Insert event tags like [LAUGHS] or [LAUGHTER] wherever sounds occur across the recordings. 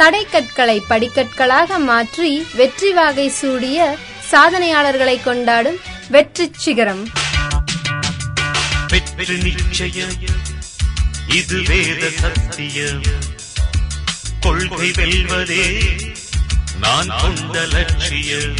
தடைக்கற்களை படிக்கற்களாக மாற்றி வெற்றி வாகை சூடிய சாதனையாளர்களை கொண்டாடும் வெற்றி சிகரம். வெற்றி நிச்சயம். இது வேத சத்தியம். கொள்கை வெல்வதே நான் கொண்ட லட்சியம்.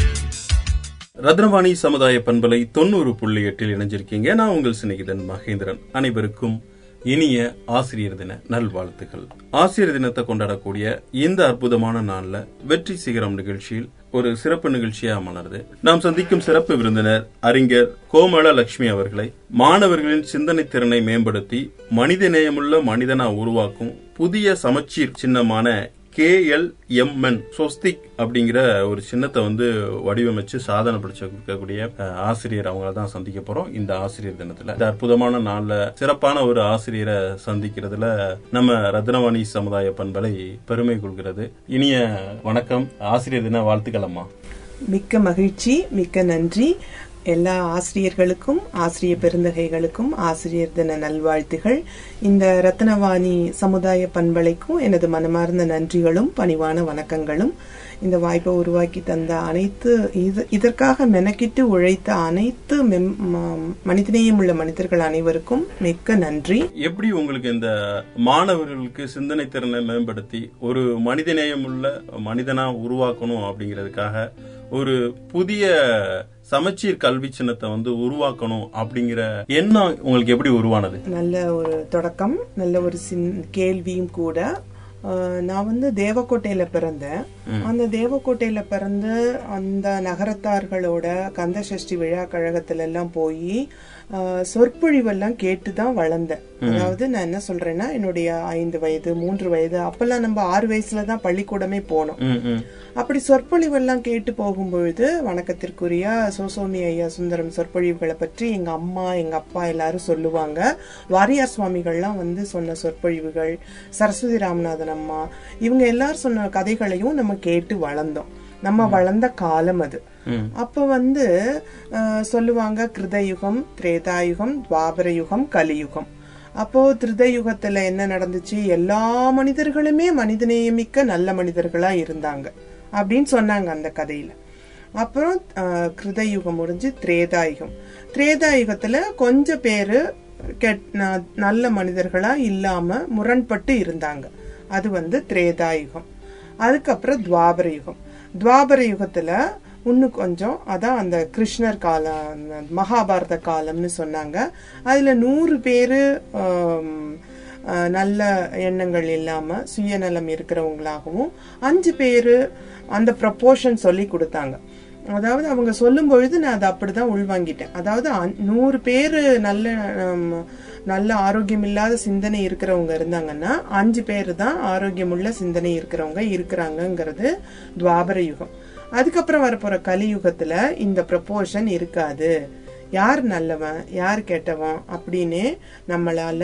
ரத்னவாணி சமுதாய பண்பலை தொண்ணூறு புள்ளி எட்டில் இணைஞ்சிருக்கீங்க. நான் உங்கள் சிநேகிதன் மகேந்திரன். அனைவருக்கும் இனிய ஆசிரியர் தின நல்வாழ்த்துக்கள். ஆசிரியர் தினத்தை கொண்டாடக்கூடிய இந்த அற்புதமான நாள்ல வெற்றி சிகரம் நிகழ்ச்சியில் ஒரு சிறப்பு நிகழ்ச்சியா அமர்ந்தது நாம் சந்திக்கும் சிறப்பு விருந்தினர் அறிஞர் கோமள லட்சுமி அவர்களை மாணவர்களின் சிந்தனை திறனை மேம்படுத்தி மனித நேயமுள்ள மனிதனா உருவாக்கும் புதிய சமச்சீர் சின்னமான கேஎல்எம்என் எம்என் சொஸ்திக் அப்படிங்கிற ஒரு சின்னத்தை வந்து வடிவமைச்சு சாதனை படிச்சிருக்கக்கூடிய கொடுக்கக்கூடிய ஆசிரியர் அவங்கள தான் சந்திக்க போறோம் இந்த ஆசிரியர் தினத்துல. இந்த அற்புதமான நாள்ல சிறப்பான ஒரு ஆசிரியரை சந்திக்கிறதுல நம்ம ரத்னவாணி சமுதாய பண்பலை பெருமை கொள்கிறது. இனிய வணக்கம். ஆசிரியர் தின வாழ்த்துக்கள் அம்மா. மிக்க மகிழ்ச்சி மிக்க நன்றி. எல்லா ஆசிரியர்களுக்கும் ஆசிரிய பெருந்தகைகளுக்கும் ஆசிரியர் தின நல்வாழ்த்துகள். இந்த ரத்னவாணி சமுதாய பண்பலைக்கும் எனது மனமார்ந்த நன்றிகளும் பணிவான வணக்கங்களும். இந்த வாய்ப்பை உருவாக்கி தந்த அனைத்து இது இதற்காக மெனக்கிட்டு உழைத்த அனைத்து மெம்- ம- மனிதநேயம் உள்ள மனிதர்கள் அனைவருக்கும் மிக்க நன்றி. எப்படி உங்களுக்கு இந்த மாணவர்களுக்கு சிந்தனை திறனை மேம்படுத்தி ஒரு மனிதநேயம் உள்ள மனிதனா உருவாக்கணும் அப்படிங்கிறதுக்காக ஒரு புதிய சமச்சீர் கல்வி சின்னத்தை வந்து உருவாக்கணும் அப்படிங்கிற எண்ணம் உங்களுக்கு எப்படி உருவானது? நல்ல ஒரு தொடக்கம் நல்ல ஒரு கேள்வியும் கூட. நான் வந்து தேவக்கோட்டையில பிறந்தேன். அந்த தேவக்கோட்டையில பிறந்து அந்த நகரத்தார்களோட கந்த சஷ்டி விழா கழகத்துல எல்லாம் போய் சொற்பொழிவெல்லாம் கேட்டு தான் வளர்ந்தேன் அதாவது நான் என்ன சொல்றேன்னா என்னுடைய ஐந்து வயது மூன்று வயது அப்பெல்லாம் நம்ம ஆறு வயசுல தான் பள்ளிக்கூடமே போனோம். அப்படி சொற்பொழிவெல்லாம் கேட்டு போகும்பொழுது வணக்கத்திற்குரிய சோசோமி ஐயா சுந்தரம் சொற்பொழிவுகளை பற்றி எங்க அம்மா எங்க அப்பா எல்லாரும் சொல்லுவாங்க. வாரியார் சுவாமிகள்லாம் வந்து சொன்ன சொற்பொழிவுகள் சரஸ்வதி ராமநாதன் அம்மா இவங்க எல்லாரும் சொன்ன கதைகளையும் நம்ம கேட்டு வளர்ந்தோம். நம்ம வளர்ந்த காலம் அது. அப்ப வந்து சொல்லுவாங்க கிருதயுகம் திரேதாயுகம் துவாபர யுகம் கலியுகம். அப்போ திருதயுகத்துல என்ன நடந்துச்சு? எல்லா மனிதர்களுமே மனிதநேயமிக்க நல்ல மனிதர்களா இருந்தாங்க அப்படின்னு சொன்னாங்க அந்த கதையில. அப்புறம் கிருதயுகம் முடிஞ்சு திரேதாயுகம். திரேதாயுகத்துல கொஞ்சம் பேரு கெட்- ந- நல்ல மனிதர்களா இல்லாம முரண்பட்டு இருந்தாங்க. அது வந்து திரேதாயுகம். அதுக்கப்புறம் துவாபர யுகம் துவாபர யுகத்துல இன்னும் கொஞ்சம். அதான் அந்த கிருஷ்ணர் காலம் அந்த மகாபாரத காலம்னு சொன்னாங்க. அதில் நூறு பேர் நல்ல எண்ணங்கள் இல்லாமல் சுயநலம் இருக்கிறவங்களாகவும் அஞ்சு பேர் அந்த ப்ரப்போர்ஷன் சொல்லி கொடுத்தாங்க. அதாவது அவங்க சொல்லும் பொழுது நான் அதை அப்படிதான் உள்வாங்கிட்டேன். அதாவது நூறு பேர் நல்ல நல்ல ஆரோக்கியம் இல்லாத சிந்தனை இருக்கிறவங்க இருந்தாங்கன்னா அஞ்சு பேர் தான் ஆரோக்கியமுள்ள சிந்தனை இருக்கிறவங்க இருக்கிறாங்கங்கிறது துவாபர யுகம். அதுக்கப்புறம் வரப்போகிற கலியுகத்தில் இந்த ப்ரப்போர்ஷன் இருக்காது. யார் நல்லவன் யார் கெட்டவன் அப்படின்னு நம்மளால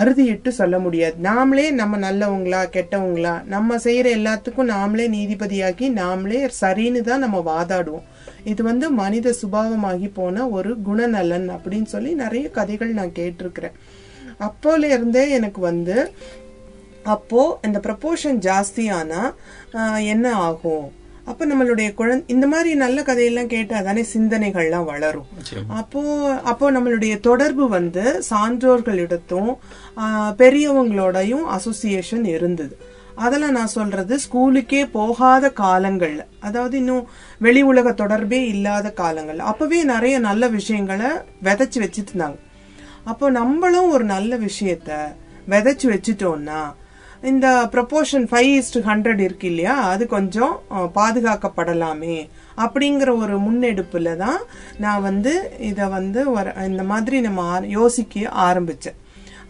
அறுதியிட்டு சொல்ல முடியாது. நாமளே நம்ம நல்லவங்களா கெட்டவங்களா நம்ம செய்யற எல்லாத்துக்கும் நாமளே நீதிபதியாகி நாமளே சரின்னு தான் நம்ம வாதாடுவோம். இது வந்து மனித சுபாவமாகி போன ஒரு குணநலன் அப்படின்னு சொல்லி நிறைய கதைகள் நான் கேட்டிருக்கிறேன். அப்போல இருந்தே எனக்கு வந்து அப்போ இந்த ப்ரப்போர்ஷன் ஜாஸ்தியானா என்ன ஆகும்? அப்ப நம்மளுடைய குழந்தை இந்த மாதிரி நல்ல கதையெல்லாம் கேட்டா தானே சிந்தனைகள்லாம் வளரும். அப்போ அப்போ நம்மளுடைய தொடர்பு வந்து சான்றோர்களிடத்தும் பெரியவங்களோடையும் அசோசியேஷன் இருந்தது. அதெல்லாம் நான் சொல்றது ஸ்கூலுக்கே போகாத காலங்கள்ல. அதாவது இன்னும் வெளி உலக தொடர்பே இல்லாத காலங்கள்ல. அப்பவே நிறைய நல்ல விஷயங்களை விதைச்சு வச்சுட்டு இருந்தாங்க. அப்போ நம்மளும் ஒரு நல்ல விஷயத்த விதைச்சு வச்சுட்டோம்னா இந்த ப்ரப்போர்ஷன் ஃபைவ் இஸ்டு ஹண்ட்ரட் இருக்கு இல்லையா? அது கொஞ்சம் பாதுகாக்கப்படலாமே. அப்படிங்கிற ஒரு முன்னெடுப்பில் தான் நான் வந்து இதை வந்து ஒரு இந்த மாதிரி நம்ம யோசிக்க ஆரம்பித்தேன்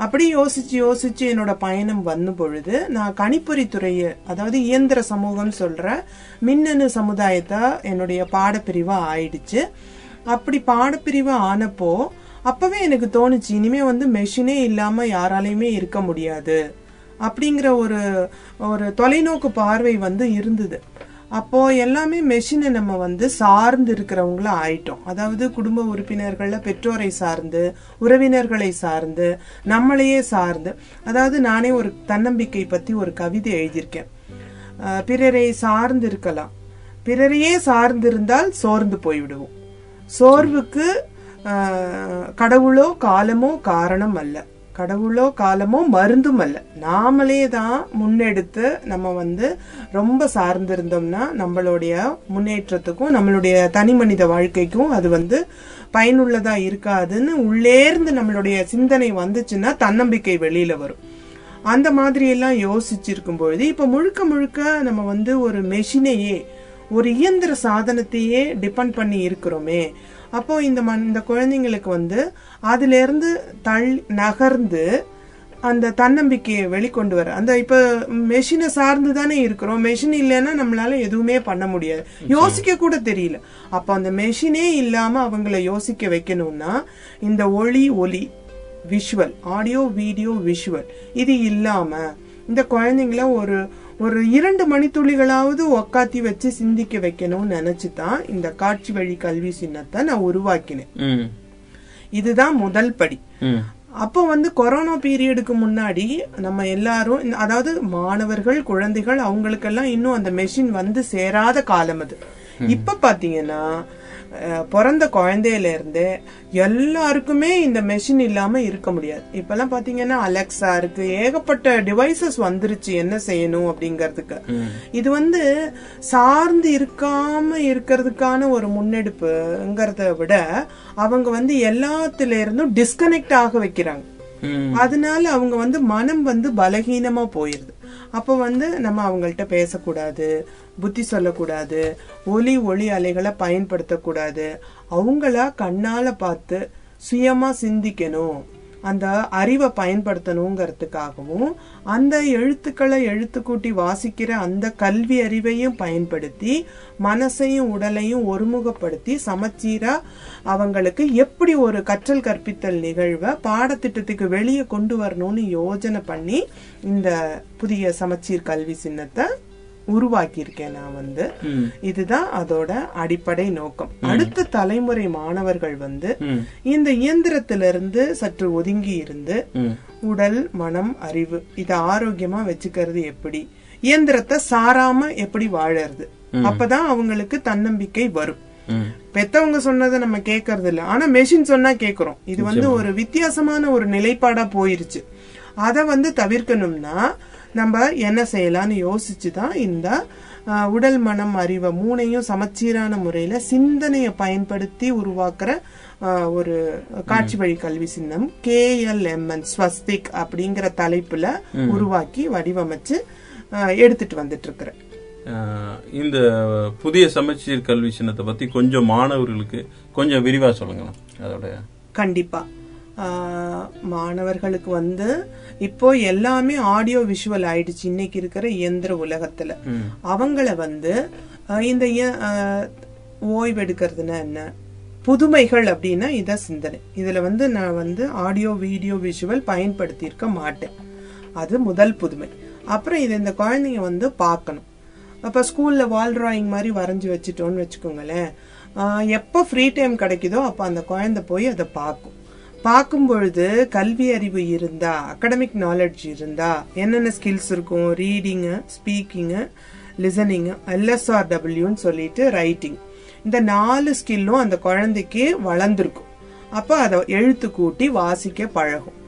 அப்படி யோசிச்சு யோசிச்சு என்னோட பயணம் வந்த பொழுது நான் கணிப்பொறி துறையை அதாவது இயந்திர சமூகம் சொல்ற மின்னணு சமுதாயத்தை என்னுடைய பாடப்பிரிவா ஆயிடுச்சு. அப்படி பாடப்பிரிவு ஆனப்போ அப்பவே எனக்கு தோணுச்சு இனிமே வந்து மெஷினே இல்லாம யாராலையுமே இருக்க முடியாது. அப்படிங்கிற ஒரு ஒரு தொலைநோக்கு பார்வை வந்து இருந்தது. அப்போ எல்லாமே மெஷினை நம்ம வந்து சார்ந்து இருக்கிறவங்கள ஆயிட்டோம். அதாவது குடும்ப உறுப்பினர்களில் பெற்றோரை சார்ந்து உறவினர்களை சார்ந்து நம்மளையே சார்ந்து. அதாவது நானே ஒரு தன்னம்பிக்கை பத்தி ஒரு கவிதை எழுதியிருக்கேன். பிறரை சார்ந்து இருக்கலாம் பிறரையே சார்ந்திருந்தால் சோர்ந்து போய்விடுவோம். சோர்வுக்கு கடவுளோ காலமோ காரணம் அல்ல. கடவுளோ காலமோ மருந்தும் அல்ல. நாமளே தான் முன்னெடுத்து நம்ம வந்து ரொம்ப சார்ந்திருந்தோம்னா நம்மளுடைய முன்னேற்றத்துக்கும் நம்மளுடைய தனி மனித வாழ்க்கைக்கும் அது வந்து பயனுள்ளதா இருக்காதுன்னு உள்ளேர்ந்து நம்மளுடைய சிந்தனை வந்துச்சுன்னா தன்னம்பிக்கை வெளியில வரும். அந்த மாதிரி எல்லாம் யோசிச்சிருக்கும் பொழுது இப்ப முழுக்க முழுக்க நம்ம வந்து ஒரு மெஷினையே ஒரு இயந்திர சாதனத்தையே டிபெண்ட் பண்ணி இருக்கிறோமே அப்போ இந்த மன் இந்த குழந்தைங்களுக்கு வந்து அதுல இருந்து தள் நகர்ந்து அந்த தன்னம்பிக்கையை வெளிக்கொண்டு வர. அந்த இப்ப மெஷினை சார்ந்து தானே இருக்கிறோம். மெஷின் இல்லைன்னா நம்மளால எதுவுமே பண்ண முடியாது. யோசிக்க கூட தெரியல. அப்ப அந்த மெஷினே இல்லாம அவங்கள யோசிக்க வைக்கணும்னா இந்த ஒளி ஒலி விஷுவல் ஆடியோ வீடியோ விஷுவல் இது இல்லாம இந்த குழந்தைங்கள ஒரு ஒரு இரண்டு மணித்துளிகளாவது உக்காத்தி வச்சு சிந்திக்க வைக்கணும்னு நினைச்சு தான் இந்த காட்சி வழி கல்வி சின்னத்தை நான் உருவாக்கினேன். இதுதான் முதல் படி. அப்போ வந்து கொரோனா பீரியடுக்கு முன்னாடி நம்ம எல்லாரும் அதாவது மாணவர்கள் குழந்தைகள் அவங்களுக்கெல்லாம் இன்னும் அந்த மெஷின் வந்து சேராத காலம் அது. இப்ப பாத்தீங்கன்னா பிறந்த குழந்தையில இருந்து எல்லாருக்குமே இந்த மெஷின் இல்லாம இருக்க முடியாது. இப்பெல்லாம் பாத்தீங்கன்னா அலெக்சா இருக்கு. ஏகப்பட்ட டிவைசஸ் வந்துருச்சு. என்ன செய்யணும் அப்படிங்கறதுக்கு. இது வந்து சார்ந்து இருக்காம இருக்கிறதுக்கான ஒரு முன்னெடுப்புங்கிறத விட அவங்க வந்து எல்லாத்துல இருந்தும் டிஸ்கனெக்ட் ஆக வைக்கிறாங்க. அதனால அவங்க வந்து மனம் வந்து பலகீனமா போயிருது. அப்ப வந்து நம்ம அவங்கள்ட்ட பேசக்கூடாது புத்தி சொல்லக்கூடாது ஒலி ஒளி அலைகளை பயன்படுத்தக்கூடாது. அவங்கள கண்ணால பார்த்து சுயமா சிந்திக்கணும். அந்த அறிவை பயன்படுத்தணுங்கிறதுக்காகவும் அந்த எழுத்துக்களை எழுத்து கூட்டி வாசிக்கிற அந்த கல்வி அறிவையும் பயன்படுத்தி மனசையும் உடலையும் ஒருமுகப்படுத்தி சமச்சீராக அவங்களுக்கு எப்படி ஒரு கற்றல் கற்பித்தல் நிகழ்வை பாடத்திட்டத்துக்கு வெளியே கொண்டு வரணும்னு யோஜனை பண்ணி இந்த புதிய சமச்சீர் கல்வி சின்னத்தை உருவாக்கியிருக்கேன் நான் வந்து. இதுதான் அதோட அடிப்படை நோக்கம். அடுத்த தலைமுறை மாணவர்கள் வந்து இந்த இயந்திரத்திலிருந்து சற்று ஒதுங்கி இருந்து உடல் மனம் அறிவு இத ஆரோக்கியமா வச்சுக்கிறது எப்படி? இயந்திரத்தை சாராம எப்படி வாழறது? அப்பதான் அவங்களுக்கு தன்னம்பிக்கை வரும். பெத்தவங்க சொன்னதை நம்ம கேட்கறது இல்ல ஆனா மெஷின் சொன்னா கேக்குறோம். இது வந்து ஒரு வித்தியாசமான ஒரு நிலைப்பாடா போயிருச்சு. அத வந்து தவிர்க்கணும்னா நம்ம என்ன செய்யலாம்னு யோசிச்சு தான் இந்த உடல் மனம் அறிவை மூணையும் சமச்சீரான முறையில சிந்தனையை பயன்படுத்தி உருவாக்குற ஒரு காட்சி வழி கல்வி சின்னம் கேஎல்எம்என் ஸ்வஸ்திக் அப்படிங்கிற தலைப்புல உருவாக்கி வடிவமைச்சு எடுத்துட்டு வந்துட்டு இருக்கிறேன் இந்த புதிய சமச்சீர் கல்வி சின்னத்தை பத்தி கொஞ்சம் மாணவர்களுக்கு கொஞ்சம் விரிவா சொல்லுங்களேன் அதோட. கண்டிப்பா. மாணவர்களுக்கு வந்து இப்போ எல்லாமே ஆடியோ விஷுவல் ஆயிடுச்சு. இன்னைக்கு இருக்கிற இயந்திர உலகத்துல. அவங்கள வந்து இந்த ஓய்வெடுக்கிறதுனா என்ன? புதுமைகள் அப்படின்னா இத சிந்தனை. இதுல வந்து நான் வந்து ஆடியோ வீடியோ விஷுவல் பயன்படுத்தி இருக்க மாட்டேன். அது முதல் புதுமை. அப்புறம் இது இந்த குழந்தைங்க வந்து பார்க்கணும். அப்ப ஸ்கூல்ல வால் டிராயிங் மாதிரி வரைஞ்சு வச்சுட்டோம்னு வச்சுக்கோங்களேன். எப்போ ஃப்ரீ டைம் கிடைக்குதோ அப்ப அந்த குழந்தை போய் அதை பார்க்கும். பார்க்கும் பொழுது கல்வி அறிவு இருந்தா அகடமிக் நாலெட்ஜ் இருந்தா என்னென்ன ஸ்கில்ஸ் இருக்கும்? ரீடிங்கு ஸ்பீக்கிங்கு லிசனிங்கு எல்எஸ்ஆர் டபிள்யூன்னு சொல்லிட்டு ரைட்டிங் இந்த நாலு ஸ்கில்லும் அந்த குழந்தைக்கு வளர்ந்துருக்கும். அப்போ அதை எழுத்து கூட்டி வாசிக்க பழகும்.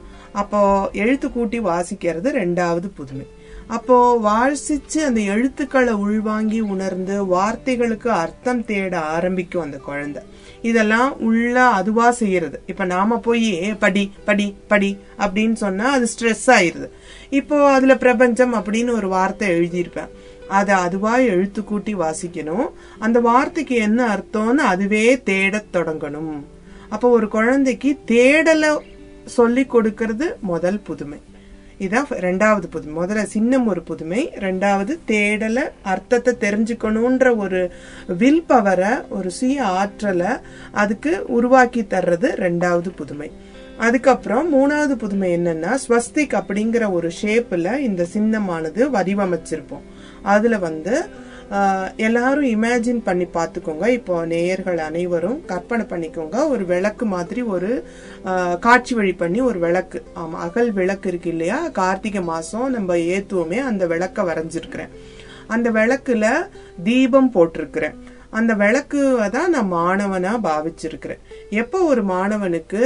அப்போ எழுத்து கூட்டி வாசிக்கிறது ரெண்டாவது புதுமை. அப்போ வாசிச்சு அந்த எழுத்துக்களை உள்வாங்கி உணர்ந்து வார்த்தைகளுக்கு அர்த்தம் தேட ஆரம்பிக்கும் அந்த குழந்தை. இதெல்லாம் உள்ள அதுவா செய்யறது. இப்ப நாம போய் படி படி படி அப்படின்னு சொன்னா அது ஸ்ட்ரெஸ் ஆயிருது. இப்போ அதுல பிரபஞ்சம் அப்படின்னு ஒரு வார்த்தை எழுதியிருப்பேன். அதை அதுவா எழுத்து கூட்டி வாசிக்கணும். அந்த வார்த்தைக்கு என்ன அர்த்தம்னு அதுவே தேடத் தொடங்கணும். அப்போ ஒரு குழந்தைக்கு தேடலை சொல்லி கொடுக்கறது முதல் புதுமை. இதான் ரெண்டாவது புதுமை. முதல்ல சின்னம் ஒரு புதுமை ரெண்டாவது தேடலை அர்த்தத்தை தெரிஞ்சுக்கணுன்ற ஒரு வில் பவரை ஒரு சுய ஆற்றலை அதுக்கு உருவாக்கி தர்றது ரெண்டாவது புதுமை. அதுக்கப்புறம் மூணாவது புதுமை என்னன்னா ஸ்வஸ்திக் அப்படிங்கிற ஒரு ஷேப்பில் இந்த சின்னமானது வடிவமைச்சிருப்போம். அதில் வந்து எல்லாரும் இமேஜின் பண்ணி பார்த்துக்கோங்க. இப்போ நேயர்கள் அனைவரும் கற்பனை பண்ணிக்கோங்க. ஒரு விளக்கு மாதிரி ஒரு காட்சி வழி பண்ணி ஒரு விளக்கு. ஆமாம் அகல் விளக்கு இருக்கு இல்லையா? கார்த்திகை மாதம் நம்ம ஏத்துவோமே அந்த விளக்கை வரைஞ்சிருக்கிறேன். அந்த விளக்குல தீபம் போட்டிருக்கிறேன். அந்த விளக்கு தான் நான் மாணவனா பாவிச்சிருக்கிறேன். எப்போ ஒரு மாணவனுக்கு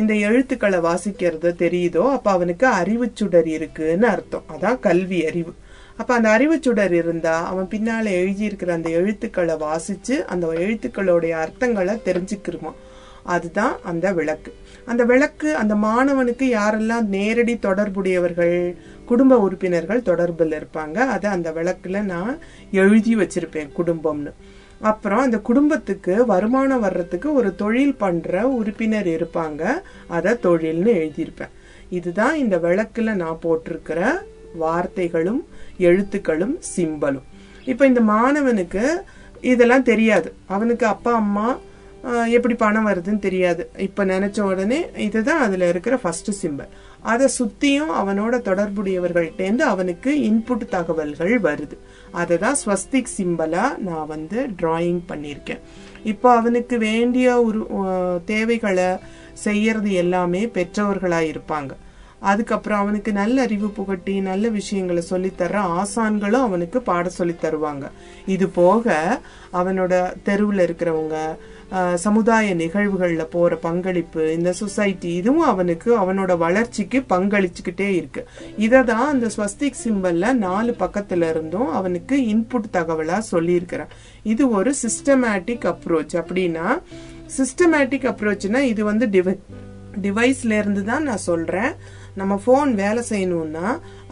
இந்த எழுத்துக்களை வாசிக்கிறது தெரியுதோ அப்ப அவனுக்கு அறிவு சுடர் இருக்குன்னு அர்த்தம். அதான் கல்வி அறிவு. அப்போ அந்த அறிவுச்சுடர் இருந்தால் அவன் பின்னால் எழுதியிருக்கிற அந்த எழுத்துக்களை வாசித்து அந்த எழுத்துக்களுடைய அர்த்தங்களை தெரிஞ்சுக்கிருவான். அதுதான் அந்த விளக்கு. அந்த விளக்கு அந்த மாணவனுக்கு யாரெல்லாம் நேரடி தொடர்புடையவர்கள் குடும்ப உறுப்பினர்கள் தொடர்பில் இருப்பாங்க அதை அந்த விளக்கில் நான் எழுதி வச்சிருப்பேன் குடும்பம்னு. அப்புறம் அந்த குடும்பத்துக்கு வருமானம் வர்றதுக்கு ஒரு தொழில் பண்ணுற உறுப்பினர் இருப்பாங்க அதை தொழில்னு எழுதியிருப்பேன். இதுதான் இந்த விளக்கில் நான் போட்டிருக்கிற வார்த்தைகளும் எழுத்துக்களும் சிம்பலும். இப்போ இந்த மாணவனுக்கு இதெல்லாம் தெரியாது. அவனுக்கு அப்பா அம்மா எப்படி பணம் வருதுன்னு தெரியாது. இப்போ நினச்ச உடனே இதுதான் அதில் இருக்கிற ஃபர்ஸ்ட் சிம்பல் அதை சுற்றியும் அவனோட தொடர்புடையவர்கள்ட்டேந்து அவனுக்கு இன்புட் தகவல்கள் வருது. அதை தான் ஸ்வஸ்திக் சிம்பலாக நான் வந்து டிராயிங் பண்ணியிருக்கேன். இப்போ அவனுக்கு வேண்டிய ஒரு தேவைகளை செய்யறது எல்லாமே பெற்றவர்களாக இருப்பாங்க அதுக்கப்புறம் அவனுக்கு நல்ல அறிவு புகட்டி நல்ல விஷயங்களை சொல்லித்தர்ற ஆசான்களும் அவனுக்கு பாட சொல்லி தருவாங்க. இது போக அவனோட தெருவில் இருக்கிறவங்க சமுதாய நிகழ்வுகளில் போகிற பங்களிப்பு இந்த சொசைட்டி இதுவும் அவனுக்கு அவனோட வளர்ச்சிக்கு பங்களிச்சுக்கிட்டே இருக்கு. இதை தான் அந்த ஸ்வஸ்திக் சிம்பல்ல நாலு பக்கத்துல இருந்தும் அவனுக்கு இன்புட் தகவலாக சொல்லியிருக்கிறான். இது ஒரு சிஸ்டமேட்டிக் அப்ரோச் அப்படின்னா சிஸ்டமேட்டிக் அப்ரோச்னா இது வந்து டிவை டிவைஸ்ல இருந்து தான் நான் சொல்றேன். நம்ம ஃபோன் வேலை செய்யணும்னா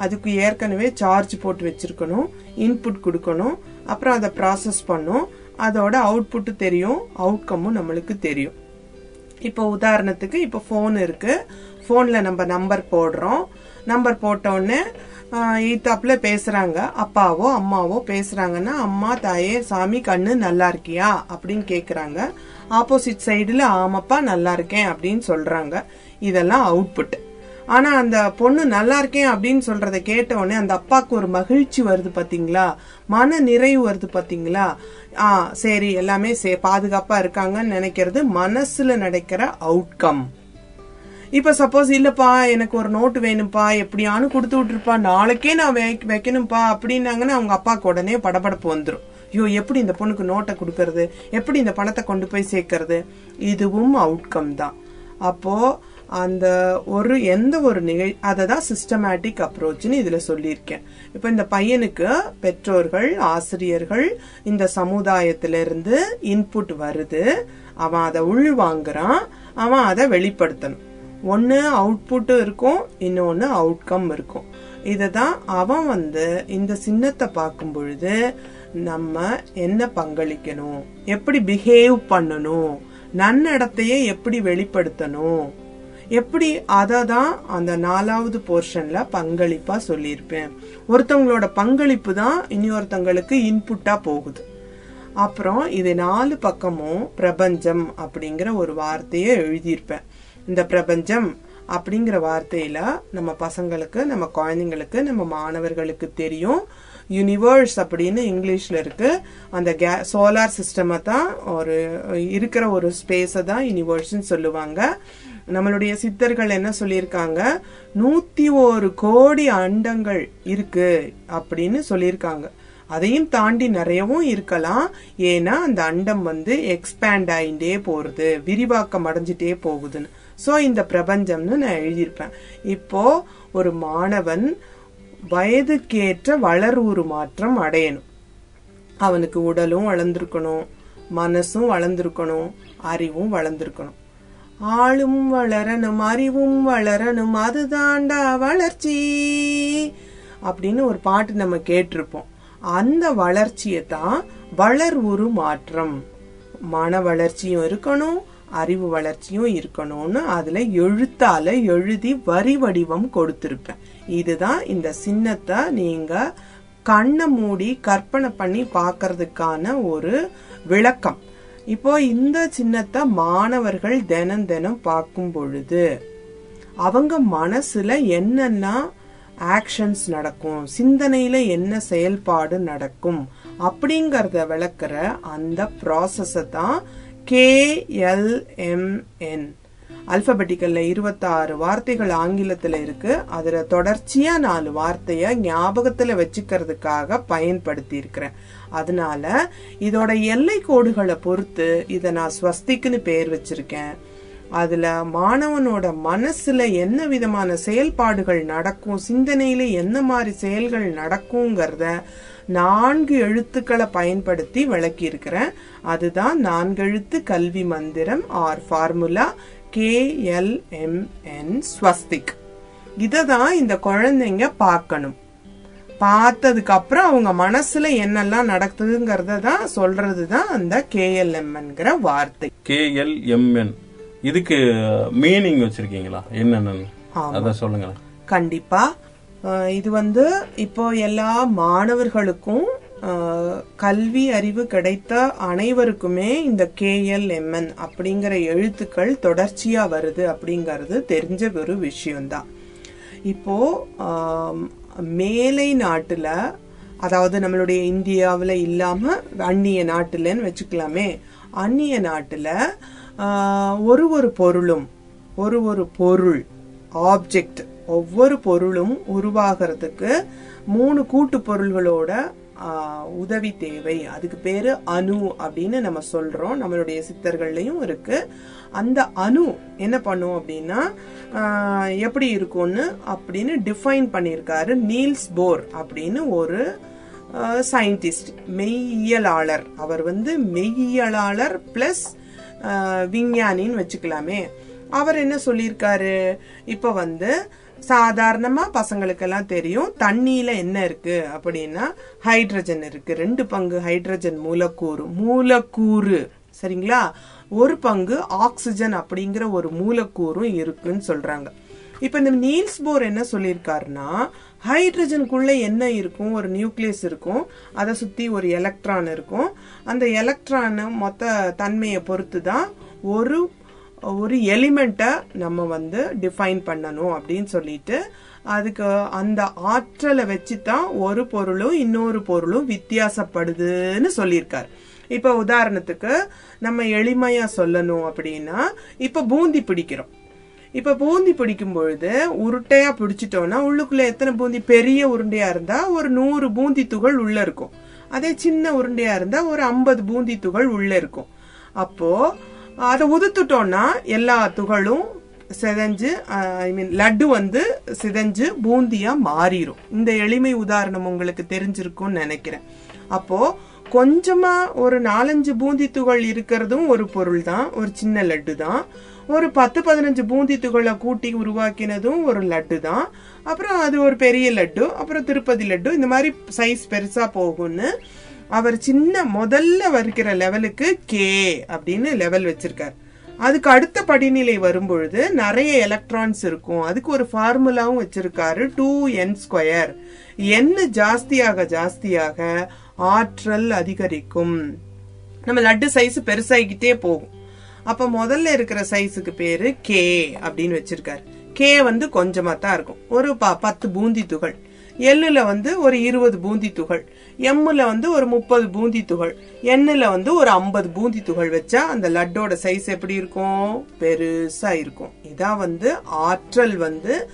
அதுக்கு ஏற்கனவே சார்ஜ் போட்டு வச்சிருக்கணும் இன்புட் கொடுக்கணும் அப்புறம் அதை ப்ராசஸ் பண்ணும் அதோட அவுட்புட்டு தெரியும் அவுட்கம்மும் நம்மளுக்கு தெரியும். இப்போ உதாரணத்துக்கு இப்போ ஃபோன் இருக்குது ஃபோனில் நம்ம நம்பர் போடுறோம். நம்பர் போட்டோடனே ஈத்தாப்பில் பேசுகிறாங்க அப்பாவோ அம்மாவோ பேசுகிறாங்கன்னா அம்மா தாயே சாமி கண்ணு நல்லா இருக்கியா? அப்படின்னு கேட்குறாங்க ஆப்போசிட் சைடில் ஆமாப்பா நல்லா இருக்கேன் அப்படின்னு சொல்கிறாங்க இதெல்லாம் அவுட்புட் ஆனா அந்த பொண்ணு நல்லா இருக்கேன் அப்படின்னு சொல்றத கேட்ட உடனே அந்த அப்பாவுக்கு ஒரு மகிழ்ச்சி வருது பாத்தீங்களா? மன நிறைவு வருது பாத்தீங்களா? ஆ சரி எல்லாமே சே பாதுகாப்பா இருக்காங்கன்னு நினைக்கிறது மனசுல நடக்கிற அவுட்கம் இப்போ சப்போஸ் இல்லைப்பா எனக்கு ஒரு நோட்டு வேணும்ப்பா எப்படியானு கொடுத்து விட்டுருப்பா நாளைக்கே நான் வை- வைக்கணும்ப்பா அப்படின்னாங்கன்னா அவங்க அப்பாவுக்கு உடனே படபடப்பு வந்துடும் ஐயோ எப்படி இந்த பொண்ணுக்கு நோட்டை கொடுக்கறது? எப்படி இந்த பணத்தை கொண்டு போய் சேர்க்கறது? இதுவும் அவுட்கம் தான். அப்போது அந்த ஒரு எந்த ஒரு நிகழ் அதை தான் சிஸ்டமேட்டிக் அப்ரோச்னு இதில் சொல்லியிருக்கேன். இப்போ இந்த பையனுக்கு பெற்றோர்கள் ஆசிரியர்கள் இந்த சமுதாயத்திலிருந்து இன்புட் வருது. அவன் அதை உள்வாங்குறான். அவன் அதை வெளிப்படுத்தணும். ஒன்று அவுட்புட்டும் இருக்கும் இன்னொன்று அவுட்கம் இருக்கும். இதை தான் அவன் வந்து இந்த சின்னத்தை பார்க்கும் பொழுது நம்ம என்ன பங்களிக்கணும்? எப்படி பிஹேவ் பண்ணணும்? நன்னடத்தையே எப்படி வெளிப்படுத்தணும்? எப்படி அதை தான் அந்த நாலாவது போர்ஷன்ல பங்களிப்பா சொல்லியிருப்பேன். ஒருத்தவங்களோட பங்களிப்பு தான் இன்னொருத்தவங்களுக்கு இன்புட்டா போகுது. அப்புறம் இது நாலு பக்கமும் பிரபஞ்சம் அப்படிங்கிற ஒரு வார்த்தையை எழுதியிருப்பேன். இந்த பிரபஞ்சம் அப்படிங்கிற வார்த்தையில நம்ம பசங்களுக்கு நம்ம குழந்தைங்களுக்கு நம்ம மாணவர்களுக்கு தெரியும். யூனிவர்ஸ் அப்படின்னு இங்கிலீஷ்ல இருக்கு. அந்த கே சோலார் சிஸ்டமை தான் ஒரு இருக்கிற ஒரு ஸ்பேஸை தான் யூனிவர்ஸ்ன்னு சொல்லுவாங்க. நம்மளுடைய சித்தர்கள் என்ன சொல்லியிருக்காங்க? நூத்தி ஒரு கோடி அண்டங்கள் இருக்கு அப்படின்னு சொல்லியிருக்காங்க. அதையும் தாண்டி நிறையவும் இருக்கலாம். ஏன்னா அந்த அண்டம் வந்து எக்ஸ்பேண்ட் ஆகிட்டே போகிறது விரிவாக்கம் அடைஞ்சிட்டே போகுதுன்னு. ஸோ இந்த பிரபஞ்சம்னு நான் எழுதியிருப்பேன். இப்போ ஒரு மாணவன் வயதுக்கேற்ற வளர்வுரு மாற்றம் அடையணும். அவனுக்கு உடலும் வளர்ந்துருக்கணும் மனசும் வளர்ந்துருக்கணும் அறிவும் வளர்ந்துருக்கணும். ஆளும் வளரணும் அறிவும் வளரணும் அதுதாண்டா வளர்ச்சி அப்படின்னு ஒரு பாட்டு நம்ம கேட்டிருப்போம். அந்த வளர்ச்சியை தான் வளர்வுரு மாற்றம். மன வளர்ச்சியும் இருக்கணும் அறிவு வளர்ச்சியும் இருக்கணும்னு அதுல எழுத்தால எழுதி வரி வடிவம் கொடுத்திருப்பேன். இதுதான் இந்த சின்னத்தை நீங்க கண்ணை மூடி கற்பனை பண்ணி பார்க்கறதுக்கான ஒரு விளக்கம். இப்போ இந்த சின்னத்தை மாணவர்கள் தினம் தினம் பார்க்கும் பொழுது அவங்க மனசுல என்னென்ன ஆக்ஷன்ஸ் நடக்கும் சிந்தனையில என்ன செயல்பாடு நடக்கும் அப்படிங்கறத விளக்குற அந்த ப்ராசஸ தான் கேஎல்எம்என் அல்பபெட்டிக்கல்ல இருபத்தாறு வார்த்தைகள் ஆங்கிலத்துல இருக்கு. அதுல தொடர்ச்சியா நாலு வார்த்தைய ஞாபகத்துல வச்சுக்கிறதுக்காக பயன்படுத்தி இருக்கிறேன் அதனால இதோட எல்லை கோடுகளை பொறுத்து இத நான் ஸ்வஸ்திக்குன்னு பேர் வச்சிருக்கேன். அதுல மாணவனோட மனசுல என்ன விதமான செயல்பாடுகள் நடக்கும் சிந்தனையில என்ன மாதிரி செயல்கள் நடக்குங்கிறத நான்கு எழுத்துக்களை பயன்படுத்தி விளக்கியிருக்கிறேன். அதுதான் நான்கெழுத்து கல்வி மந்திரம் ஆர் ஃபார்முலா. கேஎல்எம்என் ஸ்வஸ்திக். இதை தான் இந்த குழந்தைங்க பார்க்கணும். பார்த்ததுக்கு அப்புறம் அவங்க மனசுல என்னெல்லாம் நடக்குதுங்கிறத தான் சொல்றது தான் அந்த கேஎல்எம்என்கிற வார்த்தை. கேஎல்எம்என் இதுக்கு மீனிங் வச்சிருக்கீங்களா? என்னென்னு. அத சொல்லுங்களேன். கண்டிப்பா. இது வந்து இப்போ எல்லா மாணவர்களுக்கும் கல்வி அறிவு கிடைத்த அனைவருக்குமே இந்த கேஎல்எம்என் அப்படிங்கிற எழுத்துக்கள் தொடர்ச்சியாக வருது அப்படிங்கிறது தெரிஞ்ச ஒரு விஷயம்தான். இப்போது மேலை நாட்டில் அதாவது நம்மளுடைய இந்தியாவில் இல்லாமல் அந்நிய நாட்டில்ன்னு வச்சுக்கலாமே. அந்நிய நாட்டில் ஒரு ஒரு பொருளும் ஒரு ஒரு பொருள் ஆப்ஜெக்ட் ஒவ்வொரு பொருளும் உருவாகிறதுக்கு மூணு கூட்டு பொருள்களோட உதவி தேவை. அதுக்கு பேரு அணு அப்படின்னு நம்ம சொல்றோம். நம்மளுடைய சித்தர்கள்லயும் இருக்கு. அந்த அணு என்ன பண்ணும் அப்படின்னா எப்படி இருக்கும்னு அப்படின்னு டிஃபைன் பண்ணியிருக்காரு நீல்ஸ் போர் அப்படின்னு ஒரு சயின்டிஸ்ட் மெய்யியலாளர். அவர் வந்து மெய்யியலாளர் பிளஸ் விஞ்ஞானின்னு வச்சுக்கலாமே. அவர் என்ன சொல்லியிருக்காரு? இப்போ வந்து சாதாரணமா பசங்களுக்கெல்லாம் தெரியும் தண்ணியில என்ன இருக்கு அப்படின்னா ஹைட்ரஜன் இருக்கு. ரெண்டு பங்கு ஹைட்ரஜன் மூலக்கூறு. மூலக்கூறு. சரிங்களா? ஒரு பங்கு ஆக்சிஜன் அப்படிங்கிற ஒரு மூலக்கூறும் இருக்குன்னு சொல்றாங்க. இப்போ இந்த நீல்ஸ் போர் என்ன சொல்லியிருக்காருன்னா ஹைட்ரஜனுக்குள்ள என்ன இருக்கும்? ஒரு நியூக்ளியஸ் இருக்கும். அதை சுற்றி ஒரு எலக்ட்ரான் இருக்கும். அந்த எலக்ட்ரான் மொத்த தன்மையை பொறுத்து தான் ஒரு ஒரு எலிமெண்ட்டை நம்ம வந்து டிஃபைன் பண்ணணும் அப்படின்னு சொல்லிட்டு அதுக்கு அந்த ஆற்றலை வச்சு தான் ஒரு பொருளும் இன்னொரு பொருளும் வித்தியாசப்படுதுன்னு சொல்லியிருக்காரு. இப்போ உதாரணத்துக்கு நம்ம எளிமையா சொல்லணும் அப்படின்னா இப்போ பூந்தி பிடிக்கிறோம். இப்போ பூந்தி பிடிக்கும் பொழுது உருட்டையா பிடிச்சிட்டோம்னா உள்ளுக்குள்ள எத்தனை பூந்தி? பெரிய உருண்டையா இருந்தா ஒரு நூறு பூந்தி துகள் உள்ள இருக்கும். அதே சின்ன உருண்டையா இருந்தா ஒரு ஐம்பது பூந்தி துகள் உள்ள இருக்கும். அப்போ அதை உதுத்துட்டோம்னா எல்லா துகளும் சிதைஞ்சு ஐ மீன் லட்டு வந்து சிதைஞ்சு பூந்தியா மாறிடும் இந்த எளிமை உதாரணம் உங்களுக்கு தெரிஞ்சிருக்கும்னு நினைக்கிறேன். அப்போ கொஞ்சமா ஒரு நாலஞ்சு பூந்தி துகள் இருக்கிறதும் ஒரு பொருள் தான் ஒரு சின்ன லட்டு தான். ஒரு பத்து பதினஞ்சு பூந்தி துகளை கூட்டி உருவாக்கினதும் ஒரு லட்டு தான். அப்புறம் அது ஒரு பெரிய லட்டு அப்புறம் திருப்பதி லட்டு இந்த மாதிரி சைஸ் பெருசா போகும்னு அவர் சின்ன முதல்ல வருகிற லெவலுக்கு கே அப்படின்னு லெவல் வச்சிருக்கார். அதுக்கு அடுத்த படிநிலை வரும்பொழுது நிறைய எலக்ட்ரான்ஸ் இருக்கும். அதுக்கு ஒரு ஃபார்முலாவும் வச்சிருக்காரு டூ என் ஸ்கொயர் என் ஜாஸ்தியாக ஜாஸ்தியாக ஆற்றல் அதிகரிக்கும். நம்ம லட்டு சைஸ் பெருசாகிக்கிட்டே போகும். அப்ப முதல்ல இருக்கிற சைஸுக்கு பேரு கே அப்படின்னு வச்சிருக்காரு. கே வந்து கொஞ்சமா தான் இருக்கும். ஒரு ப- பத்து பூந்தி துகள். எல்லுல வந்து ஒரு இருபது பூந்தி துகள் எம்முல வந்து ஒரு முப்பது பூந்தி துகள் எண்ணுல வந்து ஒரு ஐம்பது பூந்தி துகள் வச்சா அந்த லட்டோட சைஸ் எப்படி இருக்கும்? பெருசா இருக்கும். இதான் வந்து ஆற்றல் வந்து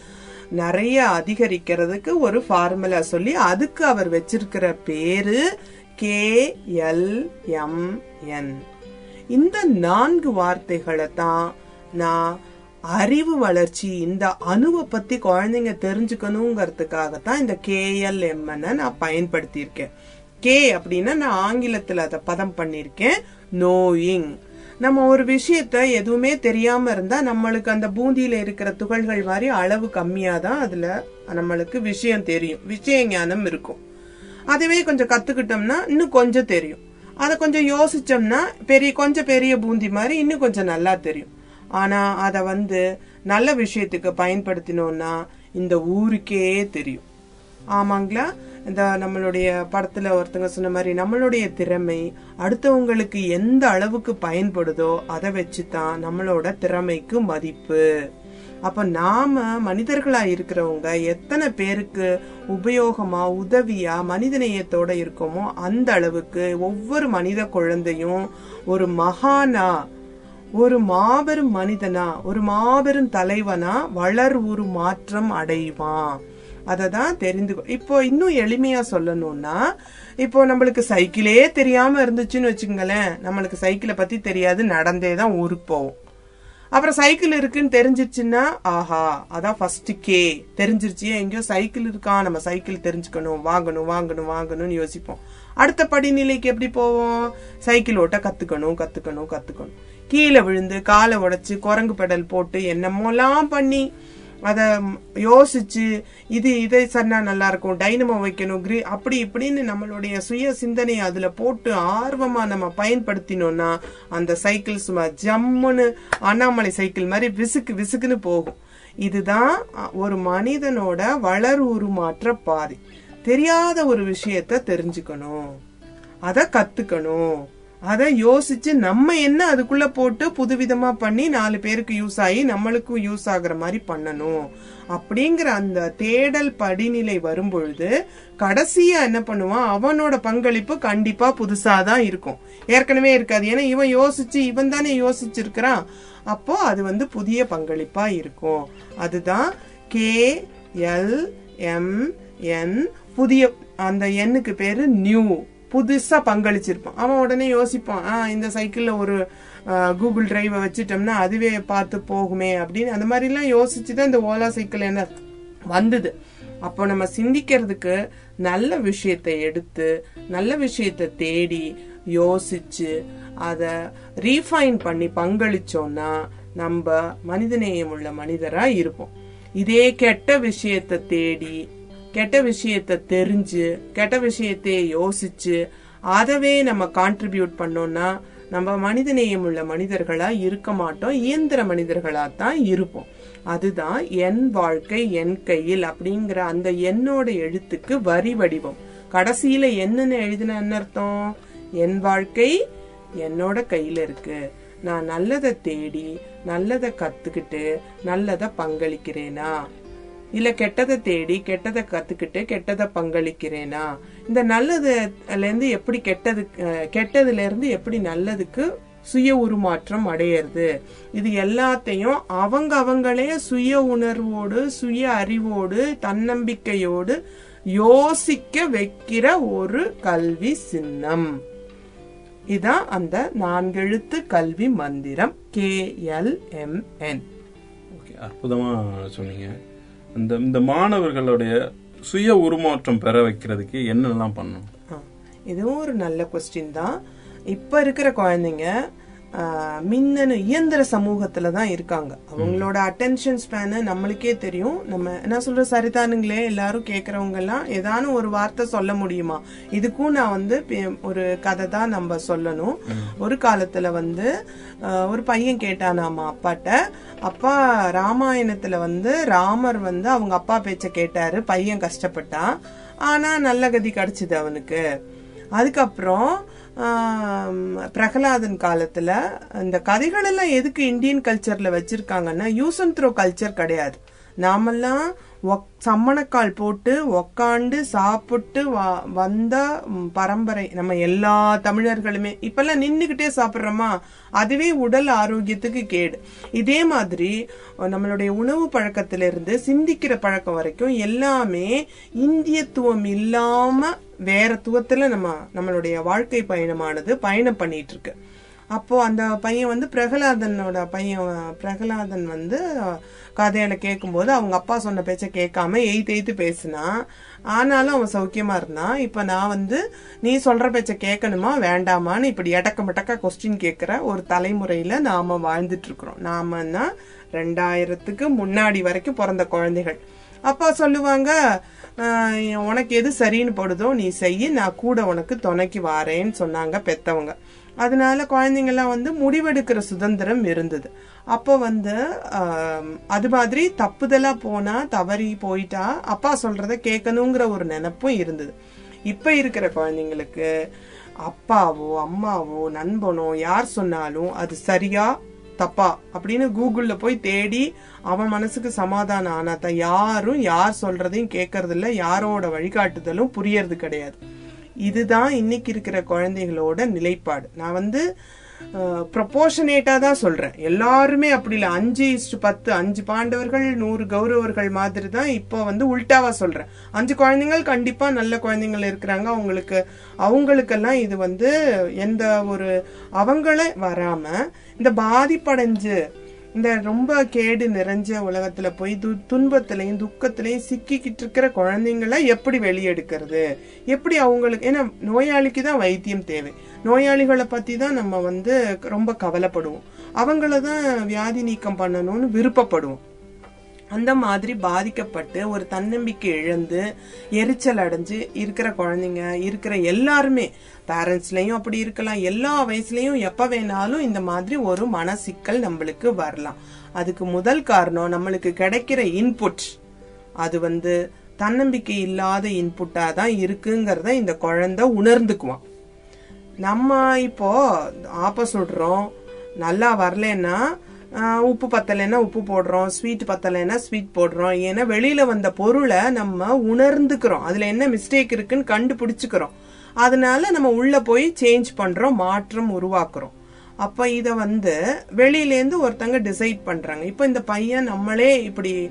நிறைய அதிகரிக்கிறதுக்கு ஒரு ஃபார்முலா சொல்லி அதுக்கு அவர் வச்சிருக்கிற பேரு கே எல் எம் என் இந்த நான்கு வார்த்தைகளை தான் நான் அறிவு வளர்ச்சி இந்த அணுவை பத்தி குழந்தைங்க தெரிஞ்சுக்கணுங்கிறதுக்காக தான் இந்த கேஎல்எம்என் நான் பயன்படுத்தியிருக்கேன். கே அப்படின்னா நான் ஆங்கிலத்துல அதை பதம் பண்ணிருக்கேன் நோயிங் நம்ம ஒரு விஷயத்த எதுவுமே தெரியாம இருந்தா நம்மளுக்கு அந்த பூந்தியில இருக்கிற துகள்கள் மாதிரி அளவு கம்மியா தான் அதுல நம்மளுக்கு விஷயம் தெரியும். விஷய ஞானம் இருக்கும். அதுவே கொஞ்சம் கத்துக்கிட்டோம்னா இன்னும் கொஞ்சம் தெரியும். அதை கொஞ்சம் யோசிச்சோம்னா பெரிய கொஞ்சம் பெரிய பூந்தி மாதிரி இன்னும் கொஞ்சம் நல்லா தெரியும். ஆனா அதை வந்து நல்ல விஷயத்துக்கு பயன்படுத்தினோம்னா இந்த ஊருக்கே தெரியும். ஆமாங்களா? இந்த நம்மளுடைய படத்துல ஒருத்தங்க சொன்ன மாதிரி நம்மளுடைய திறமை அடுத்தவங்களுக்கு எந்த அளவுக்கு பயன்படுதோ அதை வச்சு தான் நம்மளோட திறமைக்கு மதிப்பு. அப்ப நாம மனிதர்களா இருக்கிறவங்க எத்தனை பேருக்கு உபயோகமா உதவியா மனிதநேயத்தோட இருக்கோமோ அந்த அளவுக்கு ஒவ்வொரு மனித குழந்தையும் ஒரு மகானா ஒரு மாபெரும் மனிதனா ஒரு மாபெரும் தலைவனா வளர் ஒரு மாற்றம் அடைவான். அதை தான் தெரிந்து இப்போ இன்னும் எளிமையா சொல்லணும்னா இப்போ நம்மளுக்கு சைக்கிளே தெரியாம இருந்துச்சுன்னு வச்சுங்களேன் நம்மளுக்கு சைக்கிளை பத்தி தெரியாது நடந்தே தான் ஊருக்கு போவோம். அப்புறம் சைக்கிள் இருக்குன்னு தெரிஞ்சிருச்சுன்னா ஆஹா அதான் ஃபர்ஸ்ட் கே. தெரிஞ்சிருச்சு எங்கேயோ சைக்கிள் இருக்கா? நம்ம சைக்கிள் தெரிஞ்சுக்கணும் வாங்கணும் வாங்கணும் வாங்கணும்னு யோசிப்போம். அடுத்த படிநிலைக்கு எப்படி போவோம்? சைக்கிள் ஓட்ட கத்துக்கணும் கத்துக்கணும் கத்துக்கணும். கீழே விழுந்து காலை உடைச்சு குரங்கு பெடல் போட்டு என்னமோலாம் பண்ணி அதை யோசிச்சு இது இதை சொன்னா நல்லா இருக்கும் டைனமோ வைக்கணும் கிரி அப்படி இப்படின்னு நம்மளுடைய சுய சிந்தனையை அதுல போட்டு ஆர்வமா நம்ம பயன்படுத்தினோம்னா அந்த சைக்கிள் சும்மா ஜம்முன்னு அண்ணாமலை சைக்கிள் மாதிரி விசுக்கு விசுக்குன்னு போகும். இதுதான் ஒரு மனிதனோட வளர் உருமாற்ற பாதை. தெரியாத ஒரு விஷயத்த தெரிஞ்சுக்கணும். அதை கத்துக்கணும். அதை யோசிச்சு நம்ம என்ன அதுக்குள்ள போட்டு புதுவிதமா பண்ணி நாலு பேருக்கு யூஸ் ஆகி நம்மளுக்கும் யூஸ் ஆகுற மாதிரி பண்ணணும். அப்படிங்கிற அந்த தேடல் படிநிலை வரும்பொழுது கடைசியா என்ன பண்ணுவான்? அவனோட பங்களிப்பு கண்டிப்பா புதுசா தான் இருக்கும். ஏற்கனவே இருக்காது. ஏன்னா இவன் யோசிச்சு இவன் தானே யோசிச்சிருக்கிறான். அப்போ அது வந்து புதிய பங்களிப்பா இருக்கும். அதுதான் கே எல் எம் என் புதிய அந்த எண்ணுக்கு பேரு நியூ. புதுசாக பங்களிச்சிருப்பான் அவன் உடனே யோசிப்பான் ஆ இந்த சைக்கிளில் ஒரு கூகுள் டிரைவை வச்சுட்டோம்னா அதுவே பார்த்து போகுமே அப்படின்னு. அந்த மாதிரிலாம் யோசிச்சு தான் இந்த ஓலா சைக்கிள் என்ன வந்தது. அப்போ நம்ம சிந்திக்கிறதுக்கு நல்ல விஷயத்தை எடுத்து நல்ல விஷயத்தை தேடி யோசிச்சு அதை ரீஃபைன் பண்ணி பங்களிச்சோம்னா நம்ம மனிதநேயம் உள்ள மனிதராக இருப்போம். இதே கெட்ட விஷயத்தை தேடி கெட்ட விஷயத்தை தெரிஞ்சு கெட்ட விஷயத்தையே யோசிச்சு அதவே நம்ம கான்ட்ரிபியூட் பண்ணோம்னா நம்ம மனிதநேயம் உள்ள மனிதர்களா இருக்க மாட்டோம் இயந்திர மனிதர்களா தான் இருப்போம். அதுதான் என் வாழ்க்கை என் கையில் அப்படிங்கிற அந்த என்னோட எழுத்துக்கு வரி வடிவம். கடைசியில என்னன்னு எழுதின என்ன அர்த்தம்? என் வாழ்க்கை என்னோட கையில இருக்கு. நான் நல்லதை தேடி நல்லதை கத்துக்கிட்டு நல்லதை பங்களிக்கிறேனா? இல்ல கெட்டதை தேடி கெட்டதை கத்துக்கிட்டு கெட்டதை பங்களிக்கிறேனா? இந்த நல்லதுல இருந்து எப்படி கெட்டது கெட்டதுல இருந்து எப்படி நல்லதுக்கு சுய உருமாற்றம் அடையிறது? இது எல்லாத்தையும் அவங்க அவங்களே சுய உணர்வோடு சுய அறிவோடு தன்னம்பிக்கையோடு யோசிக்க வைக்கிற ஒரு கல்வி சின்னம். இதான் அந்த நான்கெழுத்து கல்வி மந்திரம் K L M N. Okay அற்புதமா சொன்னீங்க. இந்த இந்த மாணவர்களுடைய சுய உருமாற்றம் பெற வைக்கிறதுக்கு என்னெல்லாம் பண்ணணும்? இதுவும் ஒரு நல்ல கொஸ்டின் தான். இப்போ இருக்கிற குழந்தைங்க மின்னணு இயந்திர சமூகத்துல தான் இருக்காங்க. அவங்களோட அட்டென்ஷன் ஸ்பேனு நம்மளுக்கே தெரியும். நம்ம என்ன சொல்ற சரிதானுங்களே எல்லாரும் கேக்குறவங்க எல்லாம் ஏதானும் ஒரு வார்த்தை சொல்ல முடியுமா? இதுக்கும் நான் வந்து ஒரு கதை தான் நம்ம சொல்லணும். ஒரு காலத்துல வந்து ஒரு பையன் கேட்டானாமா அப்பாட்ட. அப்பா ராமாயணத்துல வந்து ராமர் வந்து அவங்க அப்பா பேச்ச கேட்டாரு. பையன் கஷ்டப்பட்டான். ஆனா நல்ல கதி கிடைச்சது அவனுக்கு. அதுக்கப்புறம் பிரகலாதன் காலத்தில் இந்த கதைகளெல்லாம் எதுக்கு இந்தியன் கல்ச்சரில் வச்சுருக்காங்கன்னா யூஸ் அண்ட் த்ரோ கல்ச்சர் கிடையாது. நாமெல்லாம் ஒக்- சம்மணக்கால் போட்டு உக்காண்டு சாப்பிட்டு வ- வந்த பரம்பரை நம்ம எல்லா தமிழர்களுமே. இப்பெல்லாம் நின்றுக்கிட்டே சாப்பிட்றோமா? அதுவே உடல் ஆரோக்கியத்துக்கு கேடு. இதே மாதிரி நம்மளுடைய உணவு பழக்கத்திலிருந்து சிந்திக்கிற பழக்கம் வரைக்கும் எல்லாமே இந்தியத்துவம் இல்லாம வேற துவத்துல நம்ம நம்மளுடைய வாழ்க்கை பயணமானது பயணம் பண்ணிட்டு இருக்கு. அப்போது அந்த பையன் வந்து பிரகலாதனோட பையன் பிரகலாதன் வந்து கதையில கேட்கும்போது அவங்க அப்பா சொன்ன பேச்ச கேட்காம எய்த்து எய்த்து பேசினான் ஆனாலும் அவன் சௌக்கியமாக இருந்தான் இப்போ நான் வந்து நீ சொல்கிற பேச்ச கேட்கணுமா? வேண்டாமான்னு இப்படி எடக்க மட்டக்கா கொஸ்டின் கேட்குற ஒரு தலைமுறையில் நாம் வாழ்ந்துட்டுருக்குறோம். நாமன்னா ரெண்டாயிரத்துக்கு முன்னாடி வரைக்கும் பிறந்த குழந்தைகள். அப்பா சொல்லுவாங்க உனக்கு எது சரின்னு படுதோ நீ செய்ய. நான் கூட உனக்கு துணைக்கு வாரேன்னு சொன்னாங்க பெத்தவங்க. அதனால குழந்தைங்கெல்லாம் வந்து முடிவெடுக்கிற சுதந்திரம் இருந்தது. அப்போ வந்து அது மாதிரி தப்புதலாக போனால் தவறி போயிட்டா அப்பா சொல்கிறத கேட்கணுங்கிற ஒரு நினைப்பும் இருந்தது. இப்போ இருக்கிற குழந்தைங்களுக்கு அப்பாவோ அம்மாவோ நண்பனோ யார் சொன்னாலும் அது சரியா தப்பா அப்படின்னு கூகுளில் போய் தேடி அவன் மனசுக்கு சமாதானம் ஆனாதான் யாரும் யார் சொல்றதையும் கேட்கறதில்ல யாரோட வழிகாட்டுதலும் புரியறது கிடையாது. இதுதான் இன்னைக்கு இருக்கிற குழந்தைகளோட நிலைப்பாடு. நான் வந்து ப்ரொபோஷனேட்டா தான் சொல்கிறேன் எல்லாருமே அப்படி இல்லை. அஞ்சு இஸ்டு பத்து அஞ்சு பாண்டவர்கள் நூறு கௌரவர்கள் மாதிரி தான் இப்போ வந்து உல்ட்டாவாக சொல்கிறேன் அஞ்சு குழந்தைகள் கண்டிப்பாக நல்ல குழந்தைங்கள் இருக்கிறாங்க. அவங்களுக்கு அவங்களுக்கெல்லாம் இது வந்து எந்த ஒரு அவங்கள வராமல் இந்த பாதிப்படைஞ்சு இந்த ரொம்ப கேடு நிறைஞ்ச உலகத்துல போய் து துன்பத்திலையும் துக்கத்திலையும் சிக்கிக்கிட்டு இருக்கிற குழந்தைங்கள எப்படி வெளியெடுக்கிறது? எப்படி அவங்களுக்கு ஏன்னா நோயாளிக்கு தான் வைத்தியம் தேவை. நோயாளிகளை பத்தி தான் நம்ம வந்து ரொம்ப கவலைப்படுவோம். அவங்கள தான் வியாதி நீக்கம் பண்ணணும்னு விருப்பப்படுவோம். அந்த மாதிரி பாதிக்கப்பட்டு ஒரு தன்னம்பிக்கை இழந்து எரிச்சல் அடைஞ்சு இருக்கிற குழந்தைங்க இருக்கிற எல்லாருமே பேரண்ட்ஸ்லையும் அப்படி இருக்கலாம். எல்லா வயசுலயும் எப்ப வேணாலும் இந்த மாதிரி ஒரு மன சிக்கல் நம்மளுக்கு வரலாம். அதுக்கு முதல் காரணம் நம்மளுக்கு கிடைக்கிற இன்புட் அது வந்து தன்னம்பிக்கை இல்லாத இன்புட்டா தான் இருக்குங்கிறத இந்த குழந்தை உணர்ந்துக்குவான். நம்ம இப்போ ஆப்ப சுடுறோம் நல்லா வரலன்னா உப்பு பத்தலைன்னா உப்பு போடுறோம் ஸ்வீட் பத்தலைன்னா ஸ்வீட் போடுறோம். ஏன்னா வெளியில வந்த பொருளை நம்ம உணர்ந்துக்கிறோம். அதுல என்ன மிஸ்டேக் இருக்குன்னு கண்டுபிடிச்சுக்கிறோம். அதனால நம்ம உள்ள போய் சேஞ்ச் பண்றோம் மாற்றம் உருவாக்குறோம். அப்ப இத வந்து வெளியிலேருந்து ஒருத்தங்க டிசைட் பண்றாங்க. இப்ப இந்த பையன் நம்மளே இப்படி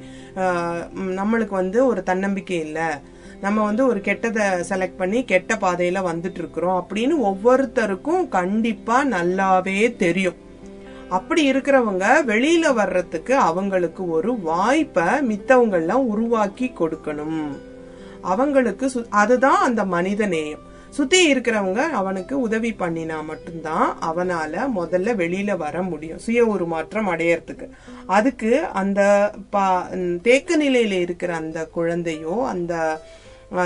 நம்மளுக்கு வந்து ஒரு தன்னம்பிக்கை இல்லை. நம்ம வந்து ஒரு கெட்டதை செலக்ட் பண்ணி கெட்ட பாதையில வந்துட்டு இருக்கிறோம். அப்படின்னு ஒவ்வொருத்தருக்கும் கண்டிப்பா நல்லாவே தெரியும். அப்படி இருக்கிறவங்க வெளியில வர்றதுக்கு அவங்களுக்கு ஒரு வாய்ப்பை மித்தவங்க எல்லாம் உருவாக்கி கொடுக்கணும். அவங்களுக்கு அதுதான் அந்த மனித நேயம். சுத்தி இருக்கிறவங்க அவனுக்கு உதவி பண்ணினா மட்டும்தான் அவனால முதல்ல வெளியில வர முடியும். சுய உருமாற்றம் அடையறதுக்கு. அதுக்கு அந்த பா- தேக்க நிலையில இருக்கிற அந்த குழந்தையோ அந்த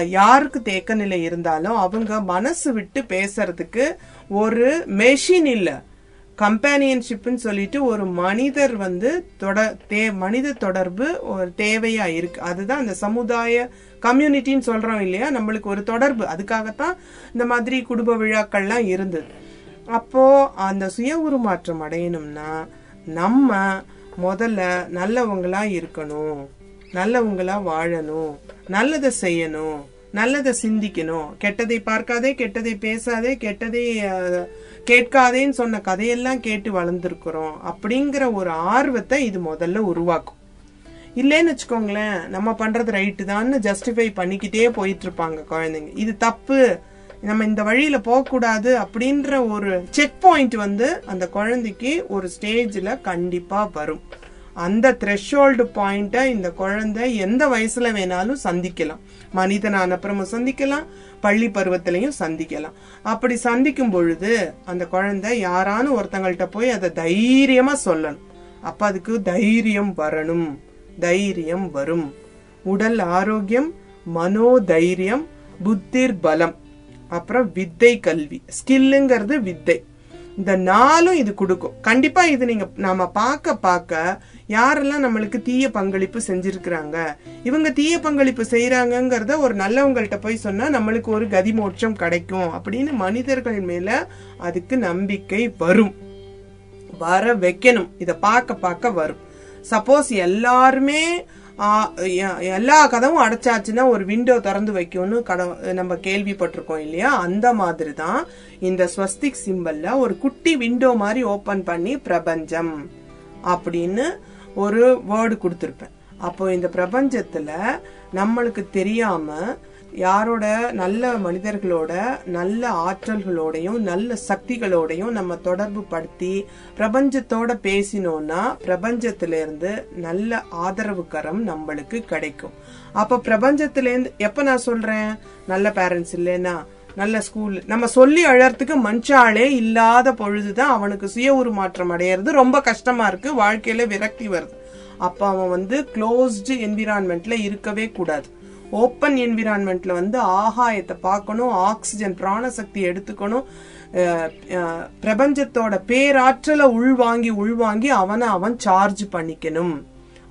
யாருக்கு தேக்க நிலை இருந்தாலும் அவங்க மனசு விட்டு பேசுறதுக்கு ஒரு மெஷின் இல்லை. கம்பேனியன்ஷிப்னு சொல்லிட்டு ஒரு மனிதர் வந்து தொட தே மனித தொடர்பு ஒரு தேவையா இருக்கு. அதுதான் அந்த சமுதாய கம்யூனிட்டின்னு சொல்றோம் இல்லையா? நம்மளுக்கு ஒரு தொடர்பு. அதுக்காகத்தான் இந்த மாதிரி குடும்ப விழாக்கள்லாம் இருந்தது. அப்போ அந்த சுய உருமாற்றம் அடையணும்னா நம்ம முதல்ல நல்லவங்களா இருக்கணும். நல்லவங்களா வாழணும். நல்லதை செய்யணும். நல்லதை சிந்திக்கணும். கெட்டதை பார்க்காதே கெட்டதை பேசாதே கெட்டதை கேட்காதேன்னு சொன்ன கதையெல்லாம் கேட்டு வளர்ந்துருக்குறோம் அப்படிங்கிற ஒரு ஆர்வத்தை இது முதல்ல உருவாக்கும். இல்லைன்னு வச்சுக்கோங்களேன் நம்ம பண்றது ரைட்டு தான்னு ஜஸ்டிஃபை பண்ணிக்கிட்டே போயிட்டு இருப்பாங்க குழந்தைங்க. இது தப்பு. நம்ம இந்த வழியில போகக்கூடாது அப்படின்ற ஒரு செக் பாயிண்ட் வந்து அந்த குழந்தைக்கு ஒரு ஸ்டேஜில் கண்டிப்பா வரும். அந்த த்ரெஷோல்டு பாயிண்ட்டை இந்த குழந்தை எந்த வயசுல வேணாலும் சந்திக்கலாம். மனிதனான அப்புறமும் சந்திக்கலாம் பள்ளி பருவத்திலையும் சந்திக்கலாம். அப்படி சந்திக்கும் பொழுது அந்த குழந்தை யாரானு ஒருத்தங்கள்ட்ட போய் அதை தைரியமா சொல்லணும். அப்ப அதுக்கு தைரியம் வரணும். தைரியம் வரும். உடல் ஆரோக்கியம் மனோதைரியம் புத்திர் பலம். அப்புறம் வித்தை கல்வி. ஸ்கில்லுங்கிறது வித்தை. இந்த நாளும் இது கொடுக்கும். கண்டிப்பா இது நீங்க நாம பார்க்க பார்க்க யாரெல்லாம் நம்மளுக்கு தீய பங்களிப்பு செஞ்சிருக்கிறாங்க? இவங்க தீய பங்களிப்பு செய்யறாங்கிறத ஒரு நல்லவங்கள்ட்ட போய் சொன்னா நம்மளுக்கு ஒரு கதி மோட்சம் கிடைக்கும் அப்படின்னு மனிதர்கள் மேல அதுக்கு நம்பிக்கை வரும். வர வைக்கணும். இத பார்க்க பார்க்க வரும். சப்போஸ் எல்லாருமே எல்லா கதவும் அடைச்சாச்சுன்னா ஒரு விண்டோ திறந்து வைக்கும்னு கட நம்ம கேள்விப்பட்டிருக்கோம் இல்லையா? அந்த மாதிரி தான் இந்த ஸ்வஸ்திக் சிம்பல்ல ஒரு குட்டி விண்டோ மாதிரி ஓபன் பண்ணி பிரபஞ்சம் அப்படின்னு ஒரு வேர்டு கொடுத்துருப்பேன். அப்போ இந்த பிரபஞ்சத்துல நம்மளுக்கு தெரியாம யாரோட நல்ல மனிதர்களோட நல்ல ஆற்றல்களோடையும் நல்ல சக்திகளோடையும் நம்ம தொடர்பு படுத்தி பிரபஞ்சத்தோட பேசினோம்னா பிரபஞ்சத்துலேருந்து நல்ல ஆதரவு கரம் நம்மளுக்கு கிடைக்கும். அப்போ பிரபஞ்சத்திலேருந்து எப்போ நான் சொல்றேன்? நல்ல பேரண்ட்ஸ் இல்லைன்னா நல்ல ஸ்கூல் நம்ம சொல்லி அழறதுக்கு மனுஷாளே இல்லாத பொழுதுதான் அவனுக்கு சுய உருமாற்றம் அடையிறது. ரொம்ப கஷ்டமா இருக்கு. வாழ்க்கையில விரக்தி வருது. அப்ப அவன் வந்து க்ளோஸ்டு என்விரான்மெண்ட்ல இருக்கவே கூடாது. ஓப்பன் என்விரான்மெண்ட்ல வந்து ஆகாயத்தை பார்க்கணும் ஆக்சிஜன் பிராணசக்தி எடுத்துக்கணும். பிரபஞ்சத்தோட பேராற்றலை உள்வாங்கி உள்வாங்கி அவனை அவன் சார்ஜ் பண்ணிக்கணும்.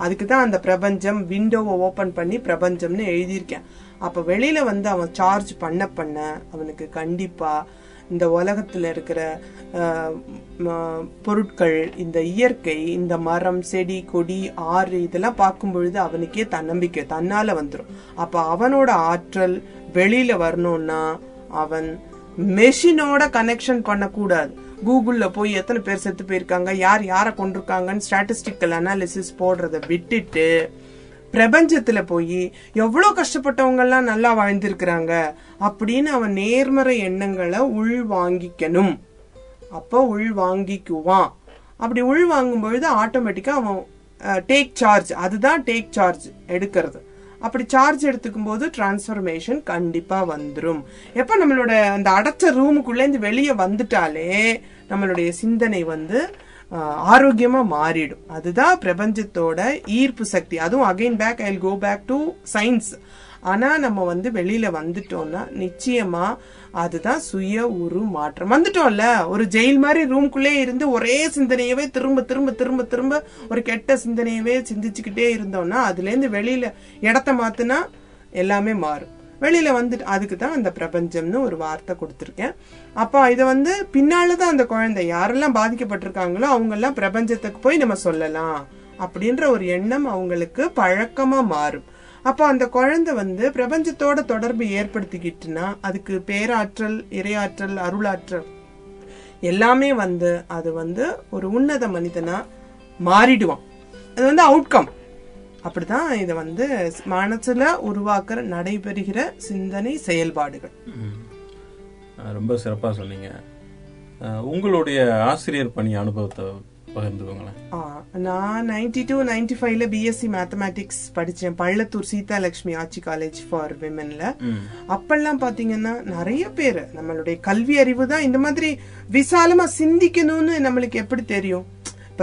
அதுக்கு தான் அந்த பிரபஞ்சம் விண்டோவை ஓபன் பண்ணி பிரபஞ்சம்னு எழுதியிருக்கேன். அப்ப வெளியில வந்து அவன் சார்ஜ் பண்ண பண்ண அவனுக்கு கண்டிப்பா இந்த உலகத்துல இருக்கிற ம- பொருட்கள் இந்த இயற்கை இந்த மரம் செடி கொடி ஆறு இதெல்லாம் பார்க்கும் பொழுது அவனுக்கே தன்னம்பிக்கை தன்னால வந்துடும் அப்ப அவனோட ஆற்றல் வெளியில வரணும்னா அவன் மெஷினோட கனெக்ஷன் பண்ணக்கூடாது. கூகுளில் போய் எத்தனை பேர் செத்து போயிருக்காங்க யார் யாரை கொண்டிருக்காங்கன்னு ஸ்டாட்டிஸ்டிக்கல் அனாலிசிஸ் போடுறத விட்டுட்டு பிரபஞ்சத்துல போய் எவ்வளவு கஷ்டப்பட்டவங்க எல்லாம் நல்லா வாழ்ந்திருக்கிறாங்க அப்படின்னு அவன் நேர்மறை எண்ணங்களை உள் வாங்கிக்கணும். அப்போ உள் வாங்கிக்குவான். அப்படி உள் வாங்கும் பொழுது ஆட்டோமேட்டிக்கா அவன் டேக் சார்ஜ் அதுதான் டேக் சார்ஜ் எடுக்கிறது. அப்படி சார்ஜ் எடுத்துக்கும் போது டிரான்ஸ்ஃபர்மேஷன் கண்டிப்பா வந்துடும் எப்ப நம்மளோட அந்த அடைச்ச ரூமுக்குள்ளேருந்து வெளியே வந்துட்டாலே நம்மளுடைய சிந்தனை வந்து ஆரோக்கியமாக மாறிடும். அதுதான் பிரபஞ்சத்தோட ஈர்ப்பு சக்தி. அதுவும் again back I go back to science ஆனால் நம்ம வந்து வெளியில் வந்துட்டோம்னா நிச்சயமாக அதுதான் சுய உரு மாற்றம். வந்துட்டோம்ல? ஒரு ஜெயில் மாதிரி ரூம்குள்ளே இருந்து ஒரே சிந்தனையவே திரும்ப திரும்ப திரும்ப திரும்ப ஒரு கெட்ட சிந்தனையவே சிந்திச்சுக்கிட்டே இருந்தோம்னா அதுலேருந்து வெளியில் இடத்த மாற்றினா எல்லாமே மாறும். வெளியில வந்துட்டு அதுக்கு தான் அந்த பிரபஞ்சம்னு ஒரு வார்த்தை கொடுத்துருக்கேன். அப்போ இதை வந்து பின்னாலதான் அந்த குழந்தை யாரெல்லாம் பாதிக்கப்பட்டிருக்காங்களோ அவங்கெல்லாம் பிரபஞ்சத்துக்கு போய் நம்ம சொல்லலாம் அப்படின்ற ஒரு எண்ணம் அவங்களுக்கு பழக்கமா மாறும். அப்போ அந்த குழந்தை வந்து பிரபஞ்சத்தோட தொடர்பு ஏற்படுத்திக்கிட்டுனா அதுக்கு பேராற்றல் இறையாற்றல் அருளாற்றல் எல்லாமே வந்து அது வந்து ஒரு உன்னத மனிதனா மாறிடுவான். அது வந்து அவுட்கம் அப்படிதான் இதை வந்து மனசுல உருவாக்குற நடைபெறுகிற சிந்தனை செயல்பாடுகள். ரொம்ப சிறப்பா சொன்னீங்க. உங்களுடைய ஆசிரியர் பணி அனுபவத்தை பகிர்ந்துக்கோங்களேன். நான் நைன்டி டூ நைன்டி ஃபைவ்ல பிஎஸ்சி மேத்தமேட்டிக்ஸ் படிச்சேன். பள்ளத்தூர் சீதாலட்சுமி ஆட்சி காலேஜ் ஃபார் விமென்ல அப்பெல்லாம் பாத்தீங்கன்னா நிறைய பேர் நம்மளுடைய கல்வி அறிவு தான் இந்த மாதிரி விசாலமா சிந்திக்கணும்னு நம்மளுக்கு எப்படி தெரியும்?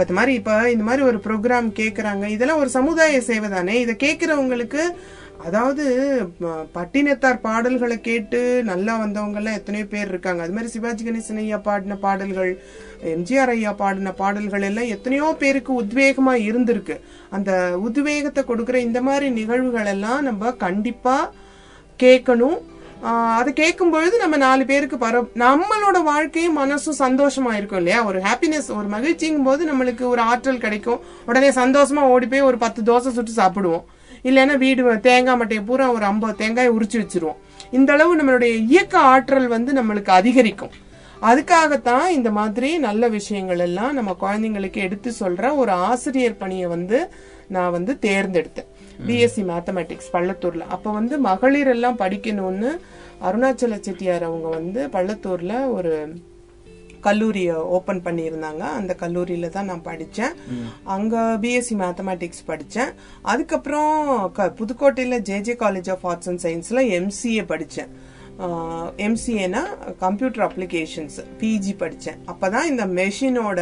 இப்போ இந்த மாதிரி இப்போ இந்த மாதிரி ஒரு ப்ரோக்ராம் கேட்குறாங்க இதெல்லாம் ஒரு சமுதாய சேவை தானே. இதை கேட்குறவங்களுக்கு அதாவது பட்டினத்தார் பாடல்களை கேட்டு நல்லா வந்தவங்கெல்லாம் எத்தனையோ பேர் இருக்காங்க. அது மாதிரி சிவாஜி கணேசன் ஐயா பாடின பாடல்கள் எம்ஜிஆர் ஐயா பாடின பாடல்கள் எல்லாம் எத்தனையோ பேருக்கு உத்வேகமா இருந்திருக்கு. அந்த உத்வேகத்தை கொடுக்குற இந்த மாதிரி நிகழ்வுகள் எல்லாம் நம்ம கண்டிப்பா கேட்கணும். அதை கேட்கும் பொழுது நம்ம நாலு பேருக்கு பர நம்மளோட வாழ்க்கையும் மனசும் சந்தோஷமா இருக்கும் இல்லையா? ஒரு ஹாப்பினஸ் ஒரு மகிழ்ச்சிங்கும் போது நம்மளுக்கு ஒரு ஆற்றல் கிடைக்கும். உடனே சந்தோஷமா ஓடி போய் ஒரு பத்து தோசை சுட்டு சாப்பிடுவோம். இல்லைன்னா வீடு தேங்காய் மட்டையை பூரா ஒரு ஐம்பது தேங்காய் உரிச்சு வச்சிருவோம். இந்த அளவு நம்மளுடைய இயக்க ஆற்றல் வந்து நம்மளுக்கு அதிகரிக்கும். அதுக்காகத்தான் இந்த மாதிரி நல்ல விஷயங்கள் எல்லாம் நம்ம குழந்தைங்களுக்கு எடுத்து சொல்ற ஒரு ஆசிரியர் பணியை வந்து நான் வந்து தேர்ந்தெடுத்தேன். பிஎஸ்சி மேத்தமேட்டிக்ஸ் பள்ளத்தூர்ல. அப்ப வந்து மகளிர் எல்லாம் படிக்கணும்னு அருணாச்சல செட்டியார் அவங்க வந்து பள்ளத்தூர்ல ஒரு கல்லூரியை ஓபன் பண்ணியிருந்தாங்க. அந்த கல்லூரியில தான் நான் படிச்சேன் அங்க பிஎஸ்சி மேத்தமேட்டிக்ஸ் படிச்சேன் அதுக்கப்புறம் க- புதுக்கோட்டையில JJ college of arts and சயின்ஸ்ல எம்சிஏ படிச்சேன் எம்சிஏனா கம்ப்யூட்டர் அப்ளிகேஷன்ஸ் பிஜி படித்தேன். அப்போ தான் இந்த மெஷினோட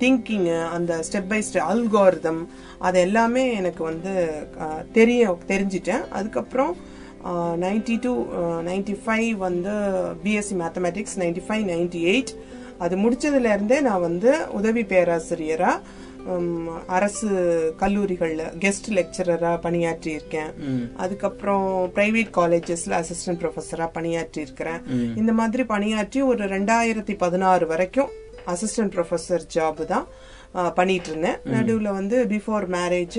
திங்கிங்கு அந்த ஸ்டெப் பை ஸ்டெப் அல்கோரிதம் அது எல்லாமே எனக்கு வந்து தெரிய தெரிஞ்சிட்டேன். அதுக்கப்புறம் நைன்டி டூ நைன்டி ஃபைவ் வந்து BSc mathematics ninety five ninety eight அது முடிச்சதுல இருந்தே நான் வந்து உதவி பேராசிரியரா உம், அரசு கல்லூரிகள்ல கெஸ்ட் லெக்சரரா பணியாற்றி இருக்கேன் அதுக்கப்புறம் பிரைவேட் காலேஜஸ்ல அசிஸ்டன்ட் ப்ரொஃபஸரா பணியாற்றி இருக்கிறேன் இந்த மாதிரி பணியாற்றி ஒரு ரெண்டாயிரத்தி பதினாறு வரைக்கும் அசிஸ்டன்ட் ப்ரொஃபஸர் ஜாப் தான் பண்ணிட்டு இருந்தேன் நடுவுல வந்து பிஃபோர் மேரேஜ்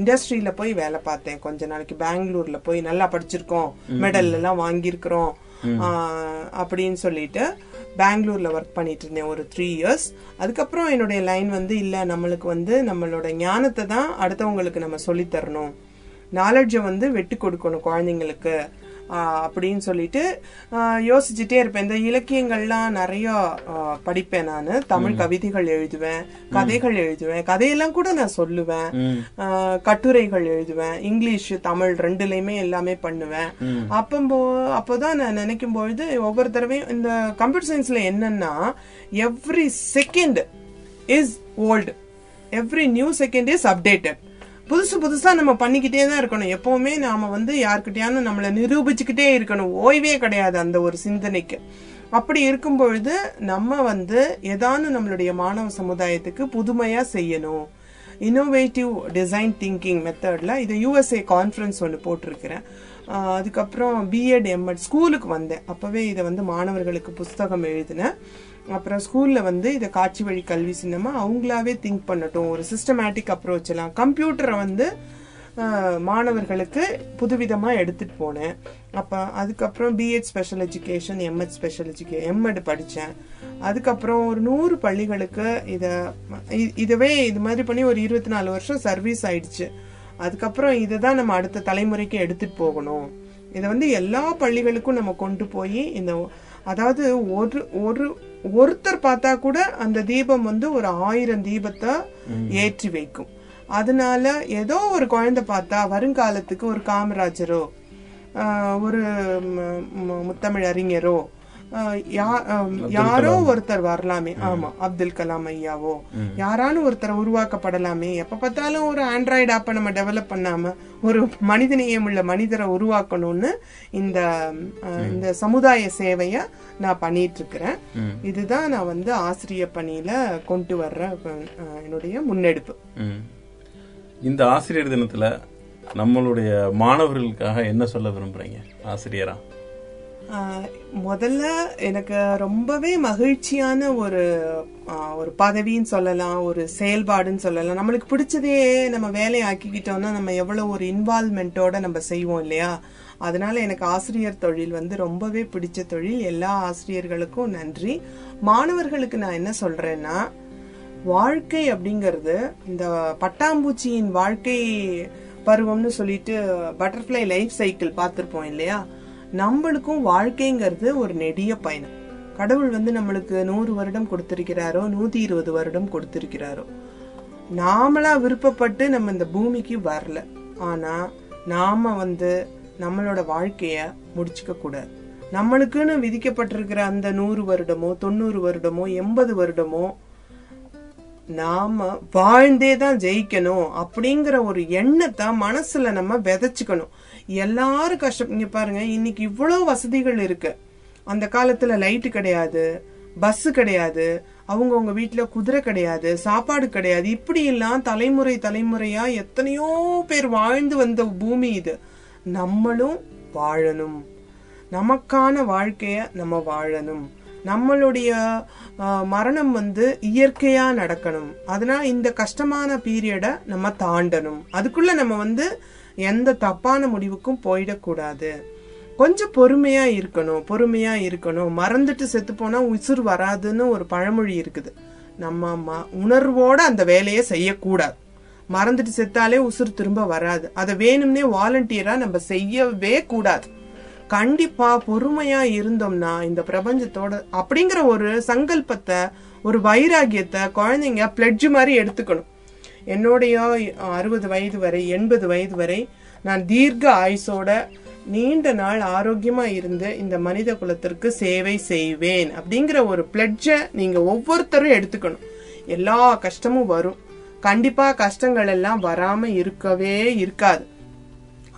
இண்டஸ்ட்ரியில போய் வேலை பார்த்தேன். கொஞ்ச நாளைக்கு பெங்களூர்ல போய் நல்லா படிச்சிருக்கோம். மெடல் எல்லாம் வாங்கியிருக்கிறோம். அப்படின்னு சொல்லிட்டு பெங்களூர்ல ஒர்க் பண்ணிட்டு இருந்தேன் ஒரு த்ரீ இயர்ஸ் அதுக்கப்புறம் என்னுடைய லைன் வந்து இல்ல நம்மளுக்கு வந்து நம்மளோட ஞானத்தை தான் அடுத்தவங்களுக்கு நம்ம சொல்லித் தரணும். நாலெட்ஜை வந்து வெட்டு கொடுக்கணும் குழந்தைங்களுக்கு. அப்படின்னு சொல்லிட்டு யோசிச்சுட்டே இருப்பேன். இந்த இலக்கியங்கள்லாம் நிறைய படிப்பேன் நான். தமிழ் கவிதைகள் எழுதுவேன் கதைகள் எழுதுவேன். கதையெல்லாம் கூட நான் சொல்லுவேன். கட்டுரைகள் எழுதுவேன். இங்கிலீஷ் தமிழ் ரெண்டுலயுமே எல்லாமே பண்ணுவேன். அப்போ அப்போதான் நான் நினைக்கும் பொழுது ஒவ்வொரு தடவையும் இந்த கம்ப்யூட்டர் சயின்ஸ்ல என்னன்னா every second is old every new second is updated புதுசு புதுசாக நம்ம பண்ணிக்கிட்டே தான் இருக்கணும். எப்போவுமே நாம் வந்து யாருக்கிட்டையானு நம்மளை நிரூபிச்சுக்கிட்டே இருக்கணும். ஓய்வே கிடையாது அந்த ஒரு சிந்தனைக்கு. அப்படி இருக்கும் பொழுது நம்ம வந்து ஏதானு நம்மளுடைய மாணவ சமுதாயத்துக்கு புதுமையாக செய்யணும். இன்னோவேட்டிவ் டிசைன் திங்கிங் மெத்தடில் இது யூஎஸ்ஏ கான்ஃபரன்ஸ் ஒன்று போட்டிருக்கிறேன். அதுக்கப்புறம் பிஎட் எம்எட் ஸ்கூலுக்கு வந்தேன். அப்போவே இதை வந்து மாணவர்களுக்கு புஸ்தகம் எழுதினேன். அப்புறம் ஸ்கூலில் வந்து இதை காட்சி வழி கல்வி சின்னமா அவங்களாவே திங்க் பண்ணட்டும். ஒரு சிஸ்டமேட்டிக் அப்ரோச் எல்லாம். கம்ப்யூட்டரை வந்து மாணவர்களுக்கு புதுவிதமாக எடுத்துகிட்டு போனேன். அப்போ அதுக்கப்புறம் BEd special education MEd special எஜுகே MEd படித்தேன் அதுக்கப்புறம் ஒரு நூறு பள்ளிகளுக்கு இதை இ- இதவே இது மாதிரி பண்ணி ஒரு இருபத்தி நாலு வருஷம் சர்வீஸ் ஆயிடுச்சு. அதுக்கப்புறம் இதை தான் நம்ம அடுத்த தலைமுறைக்கு எடுத்துகிட்டு போகணும். இதை வந்து எல்லா பள்ளிகளுக்கும் நம்ம கொண்டு போய் இந்த அதாவது ஒரு ஒரு ஒருத்தர் பார்த்தா கூட அந்த தீபம் வந்து ஒரு ஆயிரம் தீபத்தை ஏற்றி வைக்கும். அதனால ஏதோ ஒரு குழந்தை பார்த்தா வருங்காலத்துக்கு ஒரு காமராஜரோ ஒரு முத்தமிழ் அறிஞரோ யாரோ ஒருத்தர் வரலாமே. ஆமா அப்துல் கலாம் ஐயாவோ. யாராலும் ஒருத்தர் உருவாக்கப்படலாமே. எப்ப பார்த்தாலும் ஒரு ஆண்ட்ராய்டு ஆப்பை நம்ம டெவலப் பண்ணாம ஒரு மனிதநேயம் உள்ள மனிதரை உருவாக்கணும்னு இந்த இந்த சமுதாய சேவைய நான் பண்ணிட்டு இருக்கிறேன் இதுதான் நான் வந்து ஆசிரியர் பணியில கொண்டு வர்ற என்னுடைய முன்னெடுப்பு. இந்த ஆசிரியர் தினத்துல நம்மளுடைய மாணவர்களுக்காக என்ன சொல்ல விரும்புறீங்க? ஆசிரியரா? முதல்ல எனக்கு ரொம்பவே மகிழ்ச்சியான ஒரு ஒரு பதவின்னு சொல்லலாம் ஒரு செயல்பாடுன்னு சொல்லலாம். நம்மளுக்கு பிடிச்சதே நம்ம வேலையை ஆக்கிக்கிட்டோம்னா நம்ம எவ்வளோ ஒரு இன்வால்மெண்ட்டோட நம்ம செய்வோம் இல்லையா? அதனால எனக்கு ஆசிரியர் தொழில் வந்து ரொம்பவே பிடிச்ச தொழில். எல்லா ஆசிரியர்களுக்கும் நன்றி. மாணவர்களுக்கு நான் என்ன சொல்றேன்னா வாழ்க்கை அப்படிங்கிறது இந்த பட்டாம்பூச்சியின் வாழ்க்கை பருவம்னு சொல்லிட்டு பட்டர்ஃப்ளை லைஃப் சைக்கிள் பார்த்துருப்போம் இல்லையா? நம்மளுக்கும் வாழ்க்கைங்கிறது ஒரு நெடிய பயணம். கடவுள் வந்து நம்மளுக்கு நூறு வருடம் கொடுத்திருக்கிறாரோ நூத்தி இருபது வருடம் கொடுத்திருக்கிறாரோ. நாமளா விருப்பப்பட்டு நம்ம இந்த பூமிக்கு வரல. ஆனா நாம வந்து நம்மளோட வாழ்க்கைய முடிச்சுக்க கூடாது. நம்மளுக்குன்னு விதிக்கப்பட்டிருக்கிற அந்த நூறு வருடமோ தொண்ணூறு வருடமோ எண்பது வருடமோ நாம வாழ்ந்தே தான் ஜெயிக்கணும் அப்படிங்கிற ஒரு எண்ணத்தை மனசுல நம்ம விதைச்சுக்கணும். எல்லாரும் கஷ்டம். இங்க பாருங்க இன்னைக்கு இவ்வளோ வசதிகள் இருக்கு. அந்த காலத்துல லைட்டு கிடையாது பஸ் கிடையாது அவங்கவுங்க வீட்டில் குதிரை கிடையாது சாப்பாடு கிடையாது. இப்படியெல்லாம் தலைமுறை தலைமுறையா எத்தனையோ பேர் வாழ்ந்து வந்த பூமி இது. நம்மளும் வாழணும். நமக்கான வாழ்க்கைய நம்ம வாழணும். நம்மளுடைய மரணம் வந்து இயற்கையா நடக்கணும். அதனால இந்த கஷ்டமான பீரியடை நம்ம தாண்டணும். அதுக்குள்ள நம்ம வந்து எந்த தப்பான முடிவுக்கும் போயிடக்கூடாது. கொஞ்சம் பொறுமையா இருக்கணும் பொறுமையா இருக்கணும். மறந்துட்டு செத்து போனா உசுர் வராதுன்னு ஒரு பழமொழி இருக்குது. நம்ம ம- உணர்வோட அந்த வேலையை செய்யக்கூடாது. மறந்துட்டு செத்தாலே உசுர் திரும்ப வராது. அதை வேணும்னே வாலண்டியரா நம்ம செய்யவே கூடாது. கண்டிப்பா பொறுமையா இருந்தோம்னா இந்த பிரபஞ்சத்தோட அப்படிங்கிற ஒரு சங்கல்பத்தை ஒரு வைராகியத்தை குழந்தைங்க பிளட்ஜ் மாதிரி எடுத்துக்கணும். என்னுடைய அறுபது வயது வரை எண்பது வயது வரை நான் தீர்க்க ஆயுசோட நீண்ட நாள் ஆரோக்கியமா இருந்து இந்த மனித குலத்திற்கு சேவை செய்வேன் அப்படிங்கிற ஒரு பிளட்ஜை நீங்க ஒவ்வொருத்தரும் எடுத்துக்கணும். எல்லா கஷ்டமும் வரும். கண்டிப்பா கஷ்டங்கள் எல்லாம் வராம இருக்கவே இருக்காது.